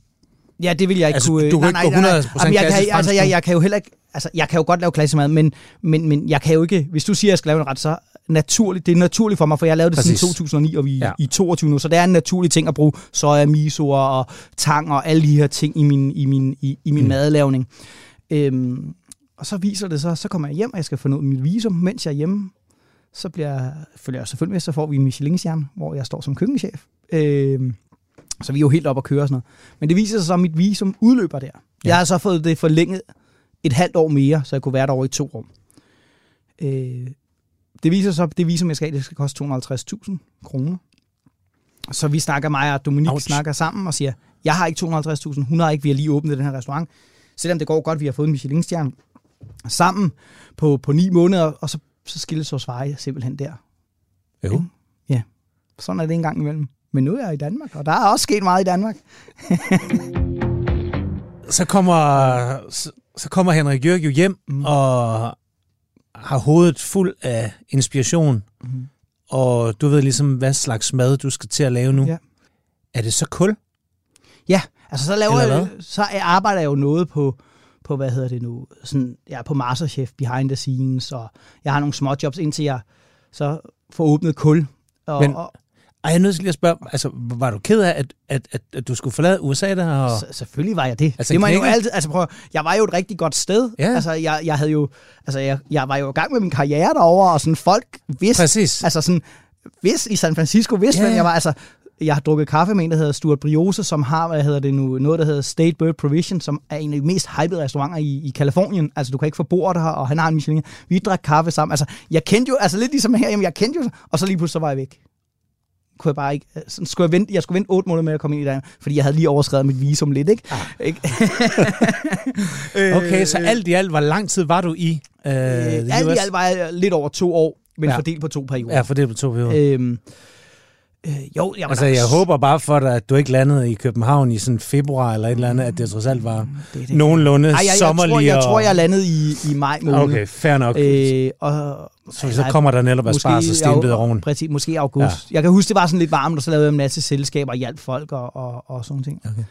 ja, det vil jeg ikke altså, kunne... du kan ikke gå 100% Jamen, jeg, kan, altså, jeg, jeg kan jo heller ikke... Altså, jeg kan jo godt lave klassisk mad, men, men, men jeg kan jo ikke... Hvis du siger, at jeg skal lave en ret, så naturligt, det er naturligt for mig, for jeg lavede det Præcis. siden 2009, og vi Ja. i 22 nu, så det er en naturlig ting at bruge soja, miso og tang og alle de her ting i min, i min, i, i min Mm. madlavning. Øhm, og så viser det så, så kommer jeg hjem, og jeg skal få noget mit visum, mens jeg er hjemme. Så bliver jeg, følger jeg selvfølgelig med, så får vi en Michelin-stjerne, hvor jeg står som køkkenchef. Øhm, så vi er jo helt op at køre og sådan noget. Men det viser sig så, at mit visum udløber der. Ja. Jeg har så fået det forlænget et halvt år mere, så jeg kunne være derovre i to år. Øh, det viser at det visum, jeg skal det skal koste 250.000 kroner. Så vi snakker, mig og Dominique Ouch. snakker sammen og siger, jeg har ikke 250.000, hun har ikke, vi har lige åbnet den her restaurant. Selvom det går godt, vi har fået en Michelin-stjerne sammen på, på ni måneder, og så, så skilles vores veje simpelthen der. Jo. Sådan er det en gang imellem. Men nu er jeg i Danmark, og der er også sket meget i Danmark. Så kommer, så, så kommer Henrik Jørg jo hjem mm. og har hovedet fuld af inspiration. Mm. Og du ved ligesom, hvad slags mad du skal til at lave nu. Ja. Er det så kul? Ja, altså så laver jeg, så arbejder jeg jo noget på, på hvad hedder det nu, sådan, jeg er på Masterchef, behind the scenes, og jeg har nogle små jobs, indtil jeg så får åbnet kul. Og, Men- og, Ej, jeg er nødt til lige at spørge, altså, var du ked af, at, at, at, at du skulle forlade USA der? Og... Så, selvfølgelig var jeg det. Altså, det jeg jo altid, altså prøv, jeg var jo et rigtig godt sted. Ja. Altså, jeg, jeg havde jo, altså, jeg, jeg var jo i gang med min karriere derovre, og sådan folk vidste, Præcis. altså sådan, hvis i San Francisco, vidste Ja, ja. jeg var, altså, jeg har drukket kaffe med en, der hedder Stuart Briosa, som har, hvad hedder det nu, noget, der hedder State Bird Provision, som er en af de mest hypede restauranter i, i Kalifornien. Altså, du kan ikke få bordet her, og han har en Michelin. Vi drak kaffe sammen. Altså, jeg kendte jo, altså lidt ligesom her, jamen, jeg kendte jo, og så lige pludselig så var jeg væk. Kunne jeg bare ikke... Sådan skulle jeg, vente, jeg skulle vente otte måneder med at komme ind i Danmark, fordi jeg havde lige overskrevet mit visum lidt, ikke? Ah. ikke? okay, så alt i alt, hvor lang tid var du i uh, øh, Alt i alt var jeg lidt over to år, men ja. fordelt på to perioder. Ja, fordelt på to perioder. Øhm, Øh, jo, jeg altså, jeg håber bare for dig, at du ikke landede i København i sådan februar eller et eller andet, at det trods alt var det, det, nogenlunde Ej, jeg, jeg, sommerlig. Jeg tror, jeg, tror, jeg landede i, i maj måned. Okay, fair nok. Øh, og, så, så kommer der netop Aspars og Stenbederoven. Præcis, måske i august. Ja. Jeg kan huske, det var sådan lidt varmt, og så lavede jeg en masse selskaber og hjalp folk og, og, og sådan ting. Okay.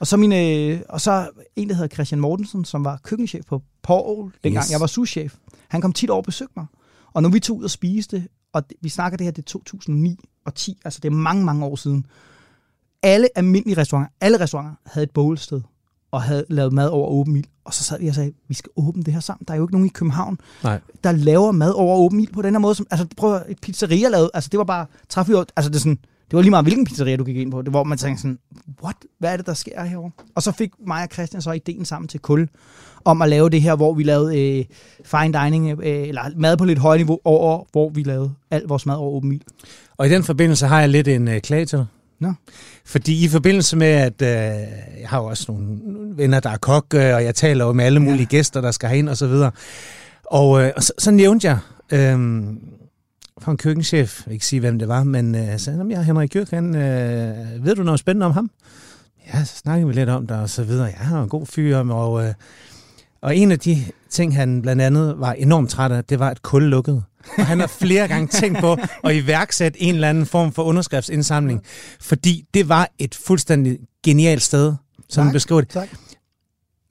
Og så, mine, og så en, der hedder Christian Mortensen, som var køkkenchef på Paul, dengang yes. jeg var souschef. Han kom tit over og besøgte mig. Og når vi tog ud og spiste, og vi snakker det her, det er 2009 og 10, altså det er mange, mange år siden. Alle almindelige restauranter, alle restauranter havde et bålsted og havde lavet mad over åben ild. Og så sad vi og sagde, vi skal åbne det her sammen. Der er jo ikke nogen i København, Nej. der laver mad over åben ild på den her måde. Som, altså prøv at et pizzeria lavet, altså det var bare, træffe altså det er sådan, det var lige meget, hvilken pizzeria du gik ind på. Det var, man tænkte sådan, what? Hvad er det, der sker herovre? Og så fik mig og Christian så ideen sammen til Kul, om at lave det her, hvor vi lavede øh, fine dining, øh, eller mad på lidt højt niveau over, hvor vi lavede alt vores mad over åben ild. Og i den forbindelse har jeg lidt en øh, klage til dig. Nå. Fordi i forbindelse med, at øh, jeg har jo også nogle venner, der er kok, øh, og jeg taler jo med alle mulige ja. gæster, der skal herind og så videre. Og, øh, og så, så nævnte jeg øh, for en køkkenchef, jeg ikke sige, hvem det var, men øh, sagde, jeg er Henrik han, øh, ved du noget spændende om ham? Ja, så snakkede vi lidt om det og så videre. Ja, han var en god fyr, og, øh, og en af de ting, han blandt andet var enormt træt af, det var, at kul lukkede. Og han har flere gange tænkt på at iværksætte en eller anden form for underskriftsindsamling, fordi det var et fuldstændig genialt sted, som han beskriver det. Tak.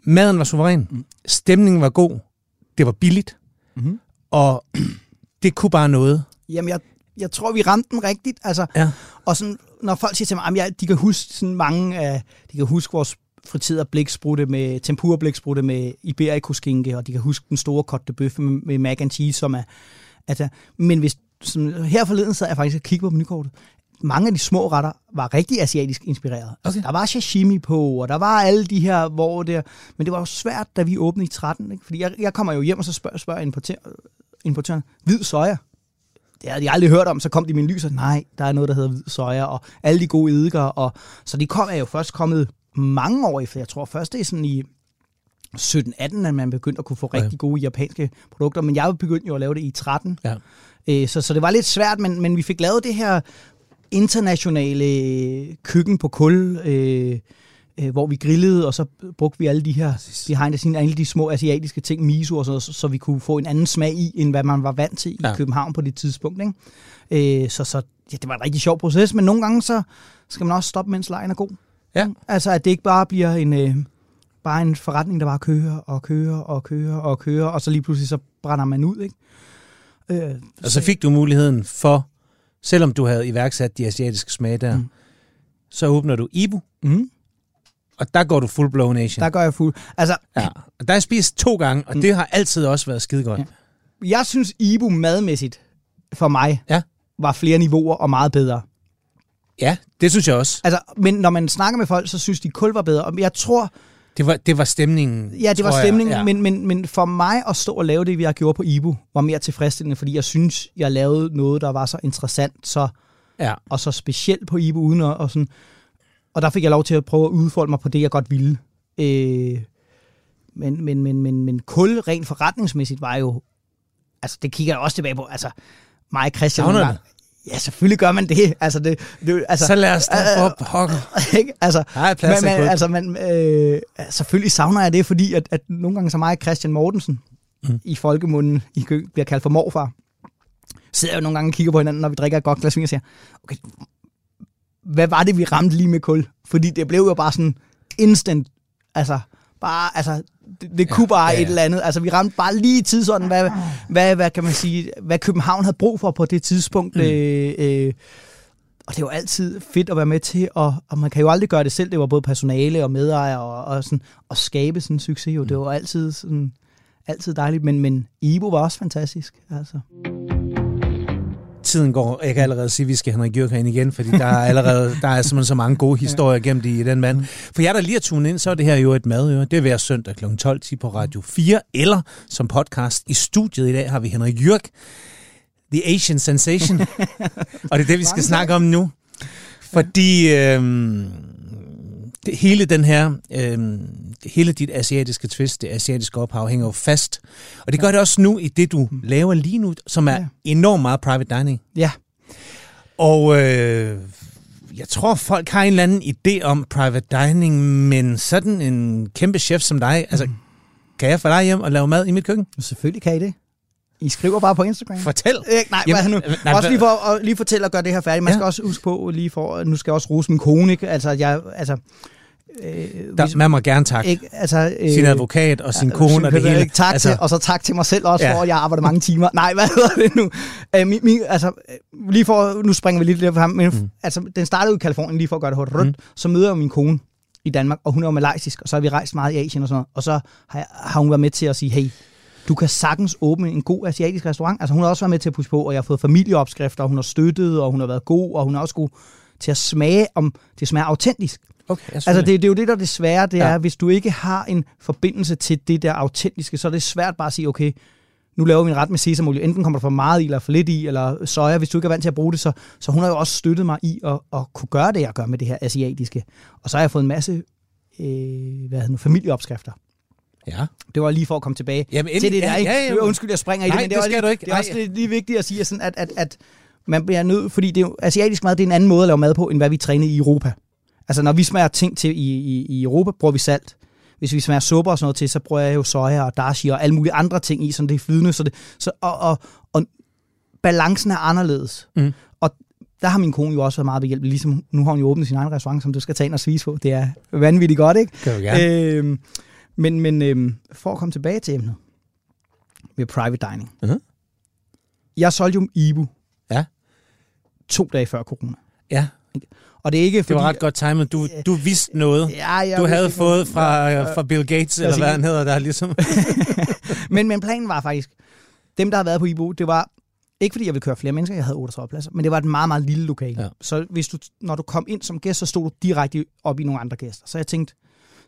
Maden var suveræn, mm. stemningen var god, det var billigt, mm-hmm. og det kunne bare noget. Jamen, jeg, jeg tror, vi ramte den rigtigt. Altså, ja. Og sådan, når folk siger til mig, at de kan huske sådan mange af, de kan huske vores friterede blæksprutte med tempura blæksprutte med iberico-skinke, og de kan huske den store cotte de bøf med, med mac and cheese, som er... Altså, men hvis, sådan, her forleden sad jeg faktisk og kiggede på menukortet. Mange af de små retter var rigtig asiatisk inspireret. Altså, okay. Altså, der var sashimi på, og der var alle de her, hvor der... Men det var jo svært, da vi åbnede i 13, ikke? Fordi jeg, jeg kommer jo hjem, og så spørger, spørger importør, importøren, hvid soja. Det havde de aldrig hørt om, så kom de en lys, og nej, der er noget, der hedder hvid soja, og alle de gode eddikerer. Og, så de kom, er jo først kommet mange år efter. Jeg tror først, det er sådan i 17-18, at man begyndte at kunne få rigtig gode japanske produkter, men jeg begyndte jo at lave det i 13. Ja. Øh, så, så det var lidt svært, men, men vi fik lavet det her internationale køkken på kul, øh, øh, hvor vi grillede, og så brugte vi alle de her behind the scenes, alle de små asiatiske ting, miso og sådan så, så vi kunne få en anden smag i, end hvad man var vant til i ja. København på det tidspunkt. Ikke? Øh, så så ja, det var en rigtig sjov proces, men nogle gange så skal man også stoppe, mens lejen er god. Ja. Altså, at det ikke bare bliver en, øh, bare en forretning, der bare kører og kører og kører og kører, og så lige pludselig så brænder man ud, ikke? Øh, og så fik du muligheden for, selvom du havde iværksat de asiatiske smage der, mm. så åbner du Ibu. Mm. Og der går du full blown Asian. Der går jeg fuld. Altså, ja. Og der er spist to gange, og mm. det har altid også været skide godt. Ja. Jeg synes, Ibu madmæssigt for mig ja. var flere niveauer og meget bedre. Ja, det synes jeg også. Altså, men når man snakker med folk, så synes de, kul var bedre. Og jeg tror... Det var, det var stemningen, Ja, det var stemningen, jeg, ja. men, men, men for mig at stå og lave det, vi har gjort på Ibu, var mere tilfredsstillende, fordi jeg synes, jeg lavede noget, der var så interessant så, ja. og så specielt på Ibu, uden at, og sådan... Og der fik jeg lov til at prøve at udfolde mig på det, jeg godt ville. Øh, men, men, men, men, men kul rent forretningsmæssigt var jo... Altså, det kigger jeg også tilbage på. Altså, mig og Christian... Ja, selvfølgelig gør man det. Altså, det, det altså, så lad os da øh, op, hokker. Ikke? Altså, plads man, man, altså, man, øh, selvfølgelig savner jeg det, fordi at, at nogle gange så mig Christian Mortensen mm. i folkemunden i kø, bliver kaldt for morfar. Sidder jo nogle gange og kigger på hinanden, når vi drikker et godt glas vin og siger, okay, hvad var det, vi ramte lige med kul? Fordi det blev jo bare sådan instant, altså, bare, altså, det, det kunne bare ja, ja, et eller andet. Altså, vi ramte bare lige i tidsånden, hvad, hvad, hvad kan man sige, hvad København havde brug for på det tidspunkt. Mm. Øh, øh, og det var altid fedt at være med til, og, og man kan jo aldrig gøre det selv. Det var både personale og medejere og, og sådan, at skabe sådan en succes. Jo. Mm. Det var altid, sådan, altid dejligt, men, men Ibo var også fantastisk. Altså tiden går. Jeg kan allerede sige, at vi skal Henrik Gjørk ind igen, fordi der er allerede der er simpelthen så mange gode historier gemt i den mand. For jeg der lige er tunet ind, så er det her jo et madøre. Det er hver søndag kl. 12 på Radio 4, eller som podcast i studiet i dag har vi Henrik Jørg. The Asian Sensation. og det er det, vi skal snakke om nu. Fordi øhm, det, hele den her, det, hele dit asiatiske twist, det asiatiske ophav, hænger jo fast. Og det gør det også nu i det, du laver lige nu, som er Ja. enormt meget private dining. Ja, Og øh, jeg tror, folk har en eller anden idé om private dining, men sådan en kæmpe chef som dig, altså, kan jeg få dig hjem og lave mad i mit køkken? selvfølgelig kan I det. I skriver bare på Instagram. Fortæl. Øh, nej, Jamen, hvad nu? øh, nej, også lige for at lige fortælle og gøre det her færdigt. Man Ja. skal også huske på, lige for, nu skal jeg også rose min kone, ikke? Altså, jeg, altså, øh, Der, man må gerne takke ikke, altså, øh, sin advokat og sin Ja, kone og det hele. Ikke. Tak altså, til, og så tak til mig selv også, Ja. for at jeg arbejder mange timer. Nej, hvad hedder det nu? Uh, min, min, altså, øh, lige for, nu springer vi lidt lidt frem, men Mm. altså, den startede i Kalifornien, lige for at gøre det hurtigt. Mm. Mm. Så møder jeg min kone i Danmark, og hun er jo malaysisk, og så har vi rejst meget i Asien og sådan noget. Og så har, jeg, har hun været med til at sige, hey, du kan sagtens åbne en god asiatisk restaurant. Altså hun har også været med til at pusse på, og jeg har fået familieopskrifter, og hun har støttet, og hun har været god, og hun har også god til at smage, om det smager autentisk. Okay, Altså det, det er jo det, der er det svære, det Ja. er, hvis du ikke har en forbindelse til det der autentiske, så er det svært bare at sige, okay, nu laver vi en ret med sesamolie. Enten kommer der for meget i, eller for lidt i, eller soja, hvis du ikke er vant til at bruge det. Så, så hun har jo også støttet mig i at, at kunne gøre det, jeg gør med det her asiatiske. Og så har jeg fået en masse øh, hvad hedder nu, familieopskrifter. Ja. Det var lige for at komme tilbage Jamen, til det ja, der. Ikke? ja, ja. Undskyld, jeg springer Nej, i det, men det det, er skal også, du ikke. det er også Nej. lige, lige vigtigt at sige, sådan, at, at, at man bliver nødt, fordi det er jo, asiatisk mad det er en anden måde at lave mad på, end hvad vi træner i Europa. Altså når vi smager ting til i, i, i Europa, bruger vi salt. Hvis vi smager supper og sådan noget til, så bruger jeg jo soja og dashi og alle mulige andre ting i, så det er flydende. Så det, så, og, og, og balancen er anderledes. Mm. Og der har min kone jo også været meget behjælpelig, ligesom nu har hun jo åbnet sin egen restaurant, som du skal tage ind og spise på. Det er vanvittigt godt, ikke? Kan du gerne. Øhm, men men øhm, for at komme tilbage til emnet med private dining. Mhm. Jeg solgte jo Ibu Ja. to dage før corona. Ja, Og det er ikke det fordi... var ret godt timet. Du, du vidste noget. Ja, jeg Du havde ikke fået fra, øh, fra Bill Gates, eller hvad han hedder der ligesom. men, men planen var faktisk, dem der har været på Ibu, det var ikke fordi jeg ville køre flere mennesker, jeg havde 38 pladser, men det var et meget, meget lille lokale. Ja. Så hvis du, når du kom ind som gæst, så stod du direkte op i nogle andre gæster. Så jeg tænkte,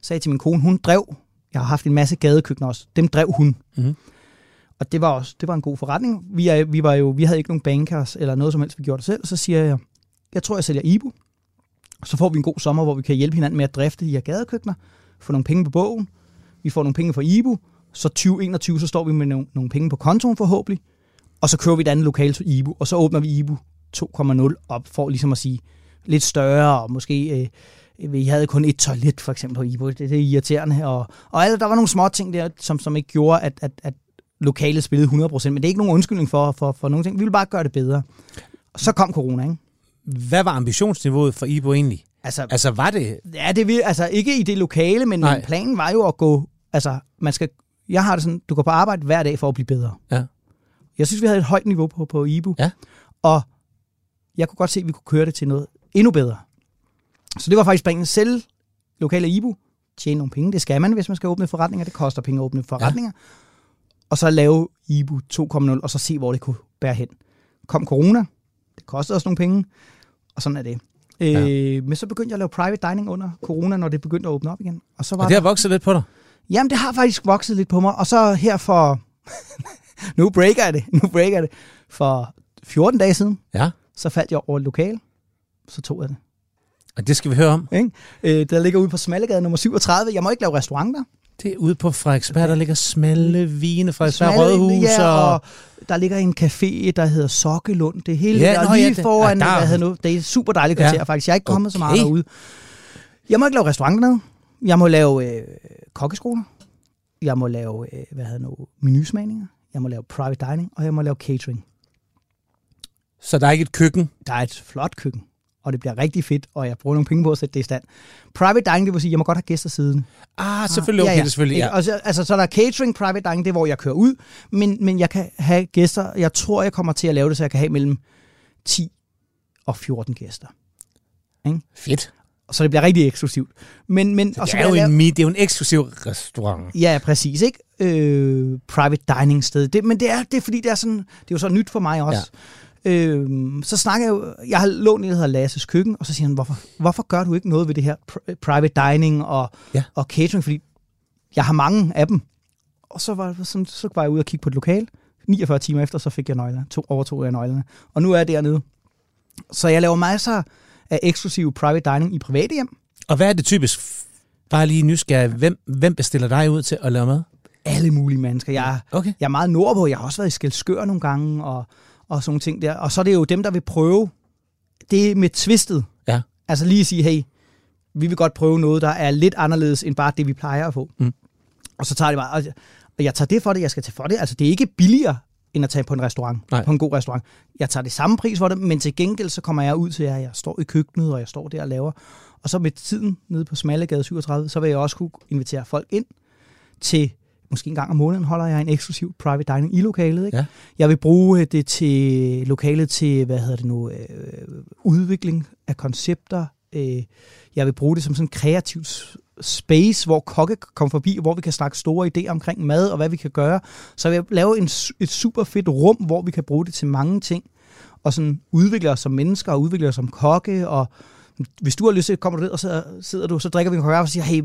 sagde til min kone, hun drev, jeg har haft en masse gadekøkkener også, dem drev hun. Mhm. Og det var også det var en god forretning. Vi, er, vi, var jo, vi havde ikke nogen bankers eller noget som helst, vi gjorde det selv. Så siger jeg, jeg tror, jeg sælger Ibu. Så får vi en god sommer, hvor vi kan hjælpe hinanden med at drifte de her gadekøkkener, få nogle penge på bogen, vi får nogle penge fra Ibu, så 2021, så står vi med nogle, nogle penge på kontoen forhåbentlig, og så kører vi et andet lokale til Ibu, og så åbner vi Ibu 2.0 op, for ligesom at sige lidt større, og måske øh, vi havde kun et toilet for eksempel på Ibu, det, det er irriterende, og, og altså, der var nogle små ting der, som, som ikke gjorde, at, at, at lokalet spillede 100%, men det er ikke nogen undskyldning for, for, for nogen ting, vi vil bare gøre det bedre. Og så kom corona, ikke? Hvad var ambitionsniveauet for Ibo egentlig? Altså, Altså var det... Ja, det vil, altså ikke i det lokale, men, men planen var jo at gå, altså man skal, jeg har det sådan, du går på arbejde hver dag for at blive bedre. Ja. Jeg synes, vi havde et højt niveau på, på Ibu. Ja. Og jeg kunne godt se, at vi kunne køre det til noget endnu bedre. Så det var faktisk planen. Sælge lokale Ibu, tjene nogle penge. Det skal man, hvis man skal åbne forretninger. Det koster penge at åbne forretninger. Ja. Og så lave Ibu 2.0, og så se, hvor det kunne bære hen. Kom corona. Det kostede også nogle penge. Og sådan er det. Ja. Øh, men så begyndte jeg at lave private dining under corona, når det begyndte at åbne op igen. Og så var Og det har der, vokset lidt på dig? jamen, det har faktisk vokset lidt på mig. Og så her for... nu breaker jeg det. Nu breaker jeg det. For 14 dage siden, Ja. så faldt jeg over et lokal. Så tog jeg det. Og det skal vi høre om. Ikke? Øh, der ligger ude på Smallegade nummer 37. Jeg må ikke lave restaurant der. Det er ude på Frederiksberg, der ligger smalle vine, Frederiksberg Smalle- Rådhus ja, og... og der ligger en café, der hedder Sokkelund. Det hele Ja, der nå, lige ja, det- foran, ja, der- hvad nu, det er et super dejligt kvarter Ja. faktisk. Jeg er ikke kommet så meget Okay. derude. Jeg må ikke lave restaurant dernede. Jeg må lave øh, kokkeskoler. Jeg må lave, øh, hvad hedder nu, menusmagninger. Jeg må lave private dining, og jeg må lave catering. Så der er ikke et køkken? Der er et flot køkken, og det bliver rigtig fedt, og jeg bruger nogle penge på at sætte det i stand. Private dining, det vil sige, jeg må godt have gæster siden. Ah, selvfølgelig. Okay, det selvfølgelig. Ja. Og så, altså, så er der catering, private dining, det er, hvor jeg kører ud, men, men jeg kan have gæster, jeg tror, jeg kommer til at lave det, så jeg kan have mellem 10 og 14 gæster. Fedt. Så det bliver rigtig eksklusivt. Men, men, Så og det så er, jo en, lave, mi- det er jo en eksklusiv restaurant. Ja, præcis, ikke? Øh, private dining sted. Det, men det er, det er fordi, det er, sådan, det er jo så nyt for mig også. Ja. Øh, så snakker jeg jo, jeg har lånt en, der hedder Lasses Køkken, og så siger han, hvorfor, hvorfor gør du ikke noget ved det her pr- private dining og, Ja. og catering, fordi jeg har mange af dem. Og så var, sådan, så var jeg ude og kigge på et lokal. 49 timer efter, så fik jeg nøglerne. To, overtog jeg nøglerne. Og nu er jeg dernede. Så jeg laver masser af eksklusiv private dining i private hjem. Og hvad er det typisk? Bare lige nysgerrig. Hvem, hvem bestiller dig ud til at lave mad? Alle mulige mennesker. Jeg, Okay. jeg er meget nordpå. Jeg har også været i Skelskør nogle gange, og, og sådan ting der. Og så er det jo dem, der vil prøve. Det med twistet. Ja. Altså lige at sige, hey, vi vil godt prøve noget, der er lidt anderledes end bare det, vi plejer at få. Mm. Og så tager det bare, og jeg- og jeg tager det for det, jeg skal tage for det. Altså det er ikke billigere, end at tage på en restaurant, Nej. på en god restaurant. Jeg tager det samme pris for det, men til gengæld så kommer jeg ud til, at jeg står i køkkenet, og jeg står der og laver. Og så med tiden nede på Smallegade 37, så vil jeg også kunne invitere folk ind til, måske en gang om måneden holder jeg en eksklusiv private dining i lokalet. Ikke? Ja. Jeg vil bruge det til lokalet til, hvad hedder det nu, øh, udvikling af koncepter. Øh, jeg vil bruge det som sådan en kreativt space, hvor kokke kan komme forbi, hvor vi kan snakke store idéer omkring mad og hvad vi kan gøre. Så jeg vil lave en, et super fedt rum, hvor vi kan bruge det til mange ting. Og sådan udvikle os som mennesker og udvikle os som kokke. Og hvis du har lyst til, kommer du ned, og så sidder du, så drikker vi en kaffe og siger, hey,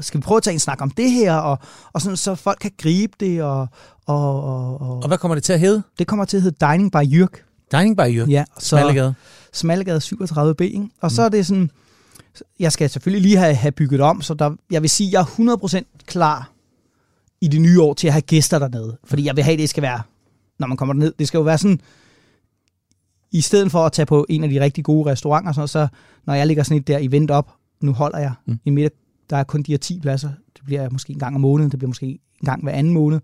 skal vi prøve at tage en snak om det her? Og, og sådan, så folk kan gribe det, og, og, og, og Og hvad kommer det til at hedde? det kommer til at hedde Dining by Jyrk. Dining by Jørgen. Ja, så Smallegade. Smallegade 37B. Ikke? Og så er det sådan, jeg skal selvfølgelig lige have, have bygget om, så der, jeg vil sige, jeg er 100% klar i det nye år til at have gæster dernede. Fordi jeg vil have, at det skal være, når man kommer derned, det skal jo være sådan, i stedet for at tage på en af de rigtig gode restauranter, og sådan så når jeg ligger sådan et der event op, nu holder jeg Mm. en middag, der er kun de her 10 pladser, det bliver måske en gang om måneden, det bliver måske en gang hver anden måned,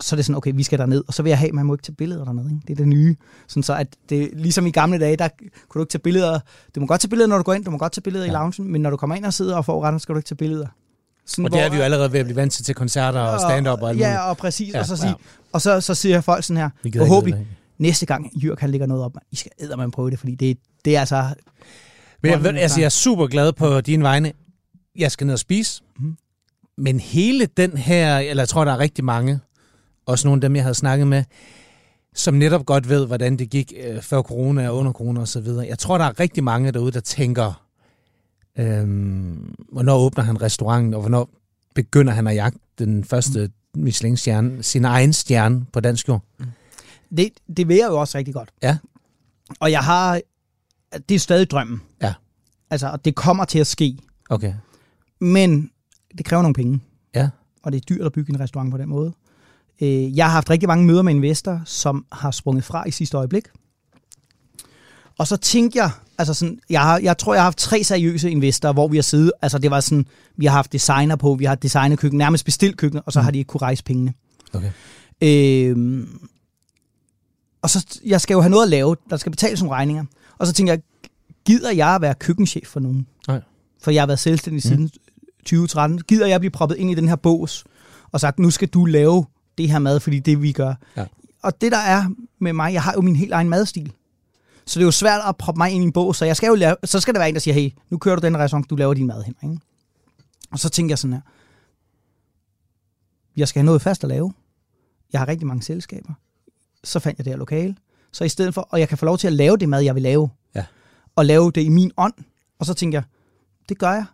så er det sådan, okay, vi skal derned, og så vil jeg have, man må ikke tage billeder dernede, ikke? det er det nye. Sådan så, at det, ligesom i gamle dage, der kunne du ikke tage billeder, du må godt tage billeder, når du går ind, du må godt tage billeder ja. I loungen, men når du kommer ind og sidder og får retten, skal du ikke tage billeder. Sådan, Og det er vi jo allerede ved at blive vant til til koncerter og stand-up og alt. Ja, og præcis, Ja, og så, sige, ja. og så, så siger folk sådan her, forhåbentlig. Næste gang Jørg han lægger noget op, I skal eddermame prøve det, fordi det, det er altså... Men jeg, ved, altså, jeg er super glad på dine vegne. Jeg skal ned og spise. Mhm. Men hele den her, eller jeg tror, der er rigtig mange, også nogle af dem, jeg havde snakket med, som netop godt ved, hvordan det gik øh, før corona og under corona osv. Jeg tror, der er rigtig mange derude, der tænker, øhm, hvornår åbner han restauranten, og hvornår begynder han at jagte den første Michelin-stjerne, sin egen stjerne på dansk jord. Det, det vil jeg jo også rigtig godt. Ja. Og jeg har... Det er stadig drømmen. Ja. Altså, og det kommer til at ske. Okay. Men det kræver nogle penge. Ja. Og det er dyrt at bygge en restaurant på den måde. Øh, Jeg har haft rigtig mange møder med investorer, som har sprunget fra i sidste øjeblik. Og så tænkte jeg, altså sådan, jeg, har, jeg tror, jeg har haft tre seriøse investorer, hvor vi har siddet, altså det var sådan, vi har haft designer på, vi har designet køkken, nærmest bestilt køkken, og så Mm. har de ikke kunne rejse pengene. Okay. Øhm, og så, jeg skal jo have noget at lave, der skal betales nogle regninger. Og så tænker jeg, gider jeg at være køkkenchef for nogen? Nej. For jeg har været selvstændig Mm. siden 2013. Gider jeg blive proppet ind i den her bås, og sagt, nu skal du lave det her mad, fordi det vi gør. Ja. Og det der er med mig, jeg har jo min helt egen madstil. Så det er jo svært at proppe mig ind i en bås, så jeg skal jo lave, så skal der være en, der siger, hey, nu kører du den restaurant, du laver din mad hen. Ikke? Og så tænker jeg sådan her, jeg skal have noget fast at lave. Jeg har rigtig mange selskaber. Så fandt jeg det her lokale. Så i stedet for, og jeg kan få lov til at lave det mad, jeg vil lave. Ja. Og lave det i min ånd. Og så tænker jeg, det gør jeg.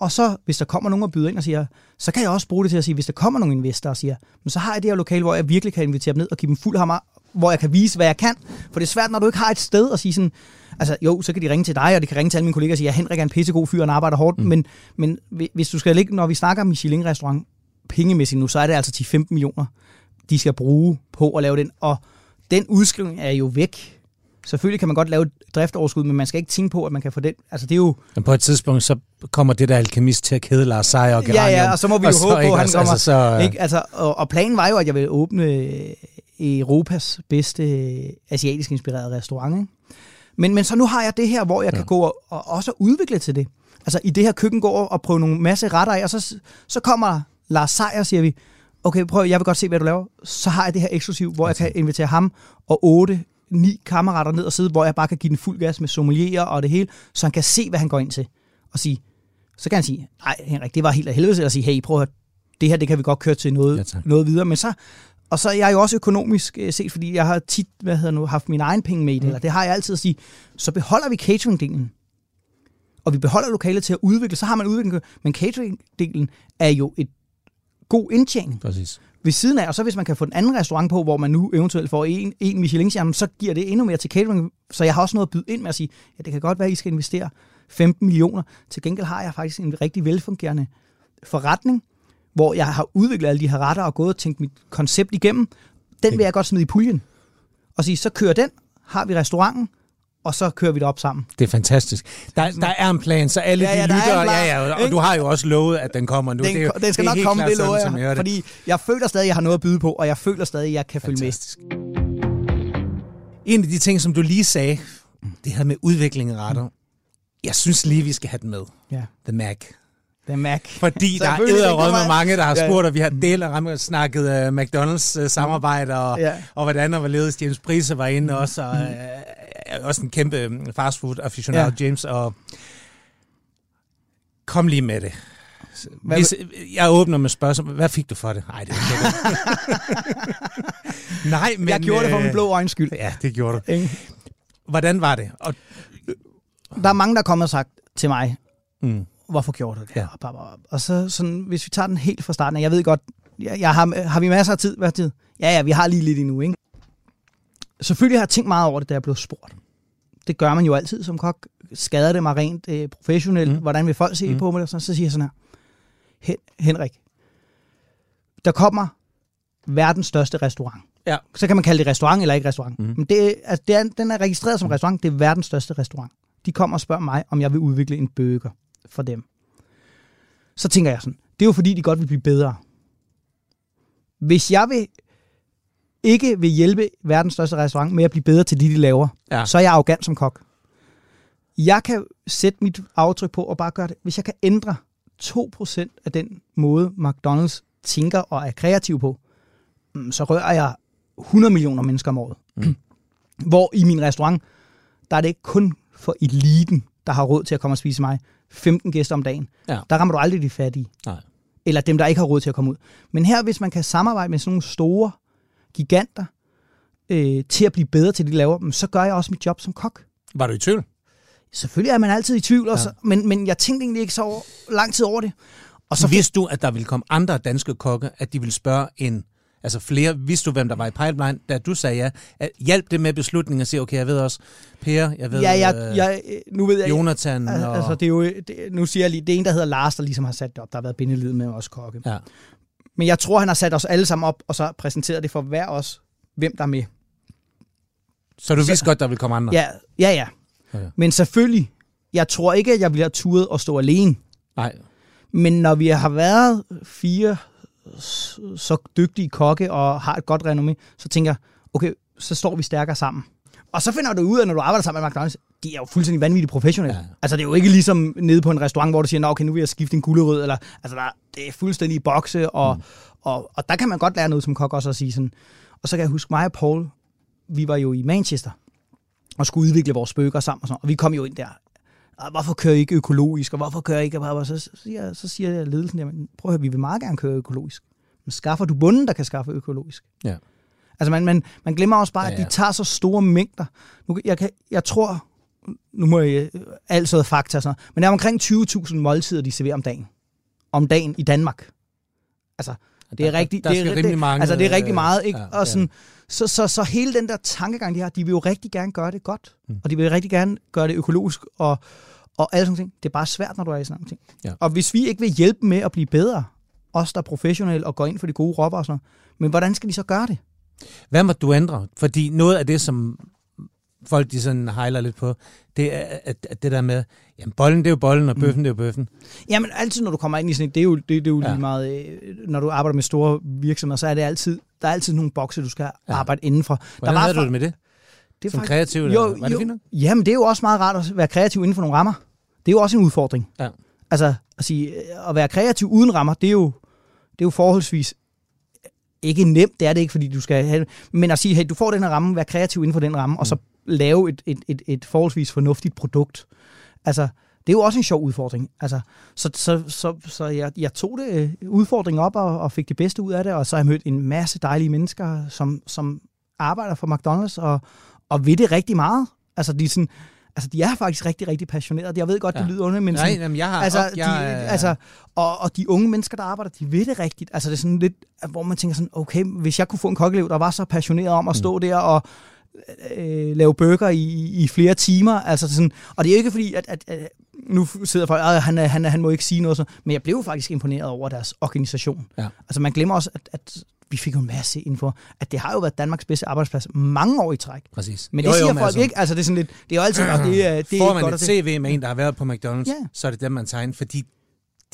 Og så, hvis der kommer nogen og byder ind og siger, så kan jeg også bruge det til at sige, hvis der kommer nogle investorer og siger, men så har jeg det her lokale, hvor jeg virkelig kan invitere dem ned og give dem fuld hammer, hvor jeg kan vise, hvad jeg kan. For det er svært, når du ikke har et sted at sige sådan, altså jo, så kan de ringe til dig, og de kan ringe til alle mine kollegaer og sige, at Henrik er en pissegod fyr, og arbejder hårdt, mm. men, men hvi- hvis du skal ligge, når vi snakker om Michelin-restaurant, pengemæssigt nu, så er det altså 10-15 millioner, de skal bruge på at lave den, og den udskrivning er jo væk. Selvfølgelig kan man godt lave et driftoverskud, men man skal ikke tænke på, at man kan få den. Altså det er jo, Men på et tidspunkt, så kommer det der alkemist til at kede Lars Seier og Ja, Geranium. ja, og så må vi jo håbe på, at han kommer. Altså, så, Ikke? Altså, og, og planen var jo, at jeg ville åbne øh, Europas bedste øh, asiatisk inspirerede restaurant. Ikke? Men, men så nu har jeg det her, hvor jeg ja. kan gå og, og også udvikle til det. Altså i det her køkken gå og prøve nogle masse retter af, og så, så kommer Lars Seier, siger vi, okay, prøv, jeg vil godt se, hvad du laver. Så har jeg det her eksklusiv, hvor jeg kan invitere ham og otte, ni kammerater ned og sidde, hvor jeg bare kan give den fuld gas med sommelier og det hele, så han kan se, hvad han går ind til. Og sige, så kan han sige, nej Henrik, det var helt af helvede, eller sige, hey, prøv at høre, det her, det kan vi godt køre til noget, Ja, tak. noget videre. Men så, og så er jeg jo også økonomisk øh, set, fordi jeg har tit hvad hedder nu, haft min egen penge med i det, mm. eller det har jeg altid at sige, så beholder vi catering-delen. Og vi beholder lokalet til at udvikle, så har man udvikling, men catering-delen er jo et god indtjening Præcis. ved siden af. Og så hvis man kan få en anden restaurant på, hvor man nu eventuelt får en, en Michelin-stjerne, så giver det endnu mere til catering. Så jeg har også noget at byde ind med at sige, ja, det kan godt være, at I skal investere 15 millioner. Til gengæld har jeg faktisk en rigtig velfungerende forretning, hvor jeg har udviklet alle de her retter og gået og tænkt mit koncept igennem. Den vil jeg godt smide i puljen. Og sige, så kører den, har vi restauranten, og så kører vi det op sammen. Det er fantastisk. Der, der er en plan, så alle Ja, ja, de der er en lytter, plan, ja, ja, og ikke? du har jo også lovet, at den kommer nu. Den, det den skal det nok komme, klart det lover sådan, jeg. Fordi jeg føler stadig, at jeg har noget at byde på, og jeg føler stadig, at jeg kan følge med. Fantastisk. En af de ting, som du lige sagde, det her med udvikling af retter, jeg synes lige, vi skal have den med. Ja, The Mac. er Mac. Fordi der er æderrød med mange, der har Ja. spurgt, og vi har delt og ramt- snakket uh, McDonald's uh, samarbejde, og, Ja. og hvordan og hvorledes James Prise var inde også, og uh, også en kæmpe øh, fastfood aficionado, Ja. ja. James, og kom lige med det. Hvad- Hvis, jeg åbner med spørgsmål. Hvad fik du for det? Nej, det ikke Nej, men... jeg gjorde det for min øh, blå øjens skyld. Ja, det gjorde du. Ikke? Hvordan var det? Og, Der er mange, der kommer og sagt til mig, mm, hvorfor gjorde du det? Ja. Og, så sådan, hvis vi tager den helt fra starten, jeg ved godt, jeg, jeg har, har vi masser af tid? Hvad tid? Ja, ja, vi har lige lidt endnu, ikke? Selvfølgelig har jeg tænkt meget over det, da jeg blev spurgt. Det gør man jo altid som kok. Skader det mig rent øh, professionelt? Mm. Mm. Hvordan vil folk se Mm. mm. på mig? Og sådan, så siger jeg sådan her. Hen, Henrik, der kommer verdens største restaurant. Ja. Så kan man kalde det restaurant eller ikke restaurant. Mm. Mm. Men det, altså, det er, den er registreret som restaurant. Det er verdens største restaurant. De kommer og spørger mig, om jeg vil udvikle en burger for dem. Så tænker jeg sådan, det er jo fordi, de godt vil blive bedre. Hvis jeg vil ikke vil hjælpe verdens største restaurant med at blive bedre til det, de laver, Ja. så er jeg arrogant som kok. Jeg kan sætte mit aftryk på og bare gøre det. Hvis jeg kan ændre 2% af den måde, McDonald's tænker og er kreativ på, mm, så rører jeg 100 millioner mennesker om året. Mm. Hvor i min restaurant, der er det ikke kun for eliten, der har råd til at komme og spise mig 15 gæster om dagen. Ja. Der rammer du aldrig de fattige. Nej. Eller dem, der ikke har råd til at komme ud. Men her, hvis man kan samarbejde med sådan nogle store giganter, øh, til at blive bedre til det, de laver, mm, så gør jeg også mit job som kok. Var du i tvivl? Selvfølgelig er man altid i tvivl, Ja. ja. men, men jeg tænkte egentlig ikke så over, lang tid over det. Og Så vidste du, at der ville komme andre danske kokke, at de ville spørge en, altså flere, vidste du, hvem der var i pipeline, da du sagde ja, at hjælp det med beslutningen og sige, okay, jeg ved også Per, jeg ved ja, jeg, øh, jeg, nu ved jeg, Jonathan Al- og... Altså, det er jo, det, nu siger jeg lige, det er en, der hedder Lars, der ligesom har sat det op. Der har været bindeled med os kokke. ja. Men jeg tror, han har sat os alle sammen op, og så præsenteret det for hver os, hvem der er med. Så du Så- vidste godt, der ville komme andre? Ja, ja, ja. Okay. Men selvfølgelig, jeg tror ikke, at jeg bliver turet og stå alene. Nej. Men når vi har været fire så dygtige kokke og har et godt renommé, så tænker jeg, okay, så står vi stærkere sammen. Og så finder du ud af, når du arbejder sammen med McDonald's, de er jo fuldstændig vanvittigt professionelle. Ja. Altså det er jo ikke ligesom nede på en restaurant, hvor du siger, Nå, okay, nu vil jeg skifte en gulerod, eller altså der, det er fuldstændig i bokse, og, mm. og, og der kan man godt lære noget som kok også at sige sådan. Og så kan jeg huske mig og Paul, vi var jo i Manchester, og skulle udvikle vores bøger sammen og sådan, og vi kom jo ind der, "Ah, hvorfor kører I ikke økologisk, og hvorfor kører I ikke, og så, så, siger, så siger jeg ledelsen, jamen, prøv at høre, vi vil meget gerne køre økologisk. Men skaffer du bunden, der kan skaffe økologisk? Ja. Altså man, man, man glemmer også bare, Ja, at ja. de tager så store mængder. Nu, jeg, kan, jeg tror, nu må jeg alt sådan noget fakta og sådan noget, men der er omkring 20.000 måltider, de serverer om dagen. Om dagen i Danmark. Altså, det er Der- rigtig, der det er, rimelig mange, altså, det er rigtig øh, meget, ikke? ja, Ja, og sådan, så, så, så hele den der tankegang, de har, de vil jo rigtig gerne gøre det godt. Mm. Og de vil rigtig gerne gøre det økologisk og, og alle sådan ting. Det er bare svært, når du er i sådan nogle ting. Ja. Og hvis vi ikke vil hjælpe med at blive bedre, os der er professionelle og går ind for de gode råvarer og sådan noget, men hvordan skal de så gøre det? Hvad må du ændre? Fordi noget af det, som folk de sådan hejler lidt på, det er at, at det der med, jamen bollen det er jo bollen, og bøffen det er jo bøffen. Jamen altid, når du kommer ind i sådan et, det er jo, det, det er jo Ja. lige meget, øh, når du arbejder med store virksomheder, så er det altid, der er altid nogle bokse, du skal Ja. arbejde indenfor. Hvordan der havde du det med det? det er Som faktisk- kreativ? Jo, eller? Var det jo. fint nok? Jamen, det er jo også meget rart at være kreativ inden for nogle rammer. Det er jo også en udfordring. Ja. Altså, at, sige, øh, at være kreativ uden rammer, det er jo, det er jo forholdsvis ikke nemt, det er det ikke, fordi du skal have men at sige, hey, du får den her ramme, vær kreativ inden for den ramme, mm. og så lave et, et, et, et forholdsvis fornuftigt produkt. Altså, det er jo også en sjov udfordring. Altså, så så, så, så jeg, jeg tog det øh, udfordringen op og, og fik det bedste ud af det, og så har jeg mødt en masse dejlige mennesker, som, som arbejder for McDonald's og, og ved det rigtig meget. Altså, de er sådan, Altså, de er faktisk rigtig, rigtig passionerede. Jeg ved godt, det Ja. lyder underligt, men Nej, sådan, jamen, jeg har... altså, jeg, de, altså, og, og de unge mennesker, der arbejder, de ved det rigtigt. Altså, det er sådan lidt, hvor man tænker sådan, okay, hvis jeg kunne få en kokkelev, der var så passioneret om at stå der og øh, lave burger i, i flere timer. Altså sådan, og det er jo ikke fordi, at, at, at nu sidder folk, at han, han, han må ikke sige noget, så, men jeg blev faktisk imponeret over deres organisation. Ja. Altså man glemmer også, at, at vi fik jo en masse info, at det har jo været Danmarks bedste arbejdsplads mange år i træk. Præcis. Men det jo, siger folk altså, ikke. Altså det er sådan lidt, det er jo altid, og det, er- det Får godt man at et. CV med en, der har været på McDonald's, Ja. så er det dem, man tager ind, fordi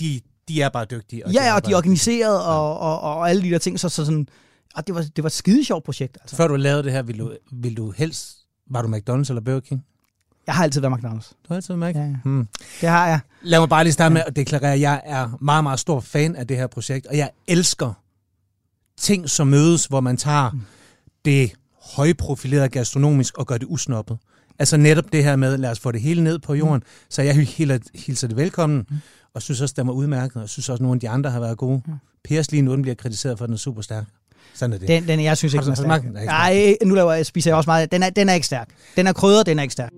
de, de er bare dygtige. Ja, ja, og de er organiseret og, og, og, og alle de der ting, så, så sådan, og det var, det var et skide sjovt projekt. Altså. Før du lavede det her, ville du, ville du helst... Var du McDonald's eller Burger King? Jeg har altid været McDonald's. Du har altid været Mac? Ja, ja. Hmm. Det har jeg. Lad mig bare lige starte med at deklarere, at jeg er meget, meget stor fan af det her projekt, og jeg elsker ting, som mødes, hvor man tager det højprofilerede gastronomisk og gør det usnoppet. Altså netop det her med, lad os få det hele ned på jorden, så jeg hilser, det velkommen, og synes også, det var udmærket, og synes også, at nogle af de andre har været gode. Pers lige nu, den bliver kritiseret for, at den er super stærk. Sådan er det. Den, den, jeg synes ikke, den er stærk. den? Den er Nej, nu laver jeg, spiser jeg også meget. Den er, den er ikke stærk. Den er krydret, den er ikke stærk.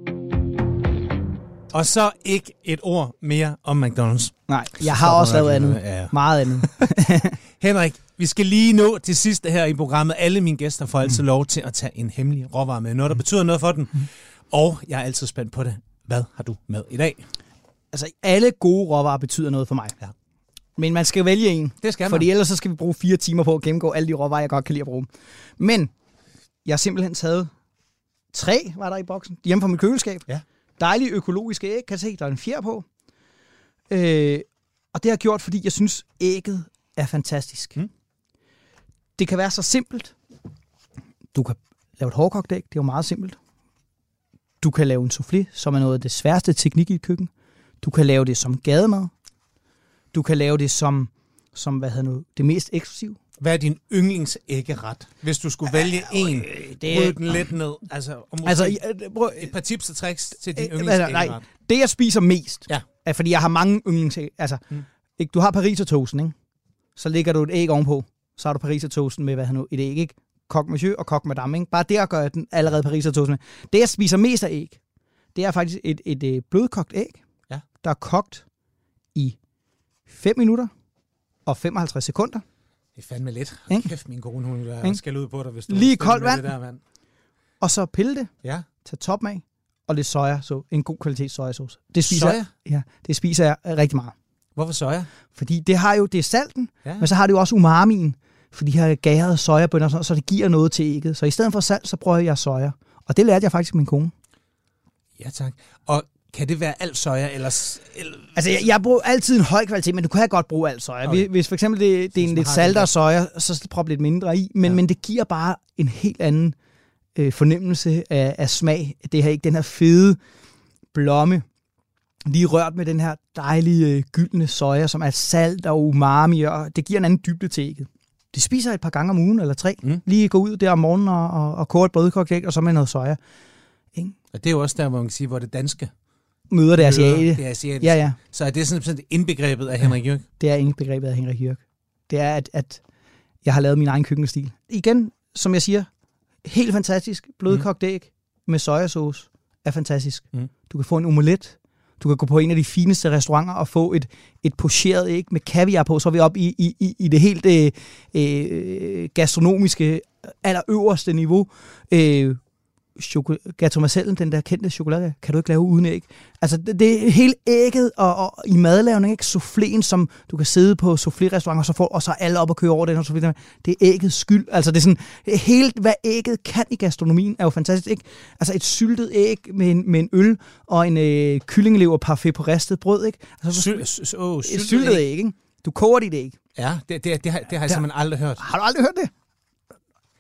Og så ikke et ord mere om McDonald's. Nej, jeg har også lavet andet. ja. Meget andet. Henrik, vi skal lige nå til sidst her i programmet. Alle mine gæster får altid lov til at tage en hemmelig råvare med. Noget, der betyder noget for dem. Og jeg er altid spændt på det. Hvad har du med i dag? Altså, alle gode råvarer betyder noget for mig. Ja. Men man skal vælge en. Det skal man. Fordi ellers så skal vi bruge fire timer på at gennemgå alle de råvarer, jeg godt kan lide at bruge. Men jeg har simpelthen taget tre, var der i boksen, hjemme fra mit køleskab. Ja. Dejlige økologiske æg, kan se, der er en fjer på. Øh, og det har jeg gjort, fordi jeg synes, ægget er fantastisk. Mm. Det kan være så simpelt. Du kan lave et hårdkogt æg, det er jo meget simpelt. Du kan lave en soufflé, som er noget af det sværeste teknik i et køkken. Du kan lave det som gademad. Du kan lave det som, som hvad hedder nu, det mest eksklusive. Hvad er din yndlingsæggeret? Hvis du skulle vælge en, det- bryde den lidt ned. Altså, måske Altså, altså, jeg- prøv, et par tips og tricks til din Øh, altså, yndlingsæggeret. nej. det jeg spiser mest, Ja. er, fordi jeg har mange yndlings... Altså, Mm. ikke, du har parisertoasten, ikke? Så lægger du et æg ovenpå. Så har du parisertoasten med, hvad han nu, et æg, ikke? Kok monsieur og kok madame, ikke? Bare der gør jeg den allerede parisertoasten med. Det, jeg spiser mest af æg, det er faktisk et, et, et blødkogt æg, Ja. der er kogt 5 minutter og 55 sekunder. Det er fandme lidt. Ikke? Kæft, min kone, hun er skal ud på dig, hvis du Lige koldt vand. Det der vand. Og så pille det, Ja. tage toppen af, og lidt soja, så en god kvalitet sojasauce. Det spiser, Soja? Ja, det spiser jeg øh, rigtig meget. Hvorfor soja? Fordi det har jo, det er salten, Ja. men så har det jo også umamien, for de her gærede sojabønner, sådan, så det giver noget til ægget. Så i stedet for salt, så prøver jeg soja. Og det lærte jeg faktisk min kone. Ja, tak. Og kan det være alt soja, eller... eller Altså, jeg, jeg bruger altid en høj kvalitet, men du kan godt bruge alt soja. Okay. Hvis for eksempel det, det er en lidt saltere soja, så prop lidt mindre i. Men, Ja. men det giver bare en helt anden øh, fornemmelse af, af smag. Det her ikke den her fede blomme, lige rørt med den her dejlige øh, gyldne soja, som er salt og umami, og det giver en anden dybde til ægget. Det spiser jeg et par gange om ugen, eller tre. Mm. Lige gå ud der om morgenen og, og, og koge et brødkogt og så med noget soja. Og det er jo også der, hvor man kan sige, hvor det danske Møder møder asiate. det asiatiske. Ja, ja. Så er det sådan sådan indbegrebet af Henrik Jørg. Det er ikke begrebet af Henrik Jørg. Det er, at, at jeg har lavet min egen køkkenstil. Igen, som jeg siger, helt fantastisk. Blødkogt æg med sojasauce er fantastisk. Mm. Du kan få en omelet. Du kan gå på en af de fineste restauranter og få et, et pocheret æg med kaviar på. Så er vi oppe i, i, i, i det helt øh, øh, gastronomiske allerøverste niveau. Øh, Gato Marcellen, den der kendte chokolade, kan du ikke lave uden æg. Altså, det, det er hele ægget og, og i madlavning, ikke? Souffléen, som du kan sidde på soufflé-restaurant, og så får og så alle op og køre over den her soufflé. Det er æggets skyld. Altså, det er sådan, hele, hvad ægget kan i gastronomien, er jo fantastisk, ikke? Altså, et syltet æg med en, med en øl og en øh, kyllingelever parfait på ristet brød, ikke? Altså, Syl, sy, sy, åh, et syltet syltet æg. æg, ikke? Du koger dit æg. Ja, det, det, det, har, det har jeg simpelthen aldrig hørt. Har du aldrig hørt det?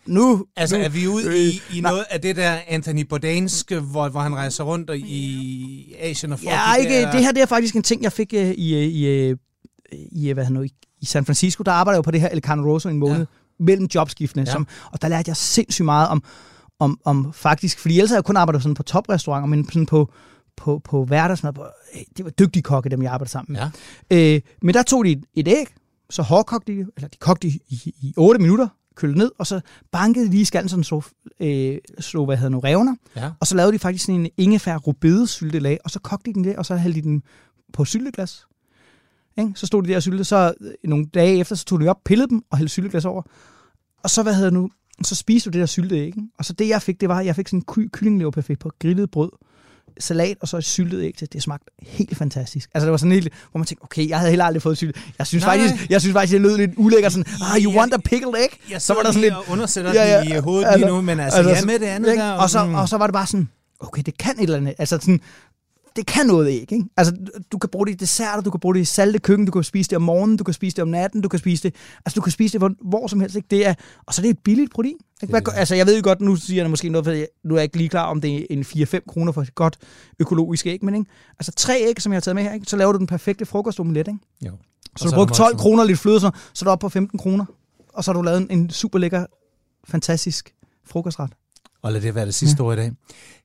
Nu, Altså, nu, er vi ude Øh, i, i nej. noget af det der Anthony Bourdainske, hvor, hvor han rejser rundt og i Asien og får Ja, de ikke, der... det her det er faktisk en ting, jeg fik uh, i, øh, i, øh, i, hvad han nu, i, i San Francisco. Der arbejder jeg jo på det her El Carne Rosso en måned, Ja. mellem jobskiftene. Ja. Som, og der lærte jeg sindssygt meget om, om, om faktisk, fordi ellers har jeg kun arbejdet sådan på toprestauranter, men sådan på, på, på hverdagsmad. På, øh, det var dygtige kokke, dem jeg arbejdede sammen med. Ja. Øh, men der tog de et, et æg, så hårdkogte de, eller de kogte i, i, i 8 minutter, kølet ned, og så bankede de lige skallen, så den slog, øh, slog hvad hedder nu, revner. Ja. Og så lavede de faktisk sådan en ingefær rubedesylte og så kogte de den det, og så hældte de den på sylteglas. Ikke? Så stod de der og sylte, så øh, nogle dage efter, så tog de op, pillede dem og hældte sylteglas over. Og så, hvad hedder nu, så spiste du det der sylte æg. Ikke? Og så det, jeg fik, det var, at jeg fik sådan en ky- kyllingleverparfait på grillet brød, salat og så et syltet æg til. Det smagte helt fantastisk. Altså det var sådan helt, hvor man tænkte, okay, jeg havde heller aldrig fået sylte. Jeg synes Nej, faktisk, jeg synes faktisk, det lød lidt ulækkert sådan, ah, you want a pickled egg? Jeg så var der sådan lidt, og undersætter Ja, ja, i hovedet altså- lige nu, men altså, altså ja med det andet ikke? der. Og så, mm. og så var det bare sådan, okay, det kan et eller andet. Altså sådan, det kan noget æg, ikke? Altså, du kan bruge det i desserter, du kan bruge det i salte køkken, du kan spise det om morgenen, du kan spise det om natten, du kan spise det, altså du kan spise det hvor, hvor som helst, ikke? Det er, og så er det et billigt protein. Ikke? Hvad, altså, jeg ved jo godt, nu siger jeg måske noget, for jeg, nu er jeg ikke lige klar, om det er en 4-5 kroner for et godt økologisk æg, men ikke? Altså, tre æg, som jeg har taget med her, ikke? så laver du den perfekte frokostomelet, ikke? Jo. Så Og du er bruger der 12 også- kroner lidt fløde, så, så er du oppe på 15 kroner, og så har du lavet en, en super lækker, fantastisk frokostret. Og lad det være det sidste ja. ord i dag.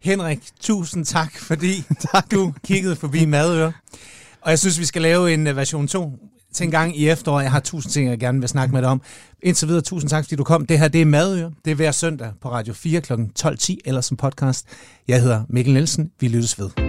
Henrik, tusind tak, fordi tak. du kiggede forbi Madøre. Og jeg synes, vi skal lave en øh, version 2 til en gang i efteråret. Jeg har tusind ting, jeg gerne vil snakke med dig om. Indtil videre, tusind tak, fordi du kom. Det her, det er Madøre. Det er hver søndag på Radio 4 kl. 12.10 eller som podcast. Jeg hedder Mikkel Nielsen. Vi lyttes ved.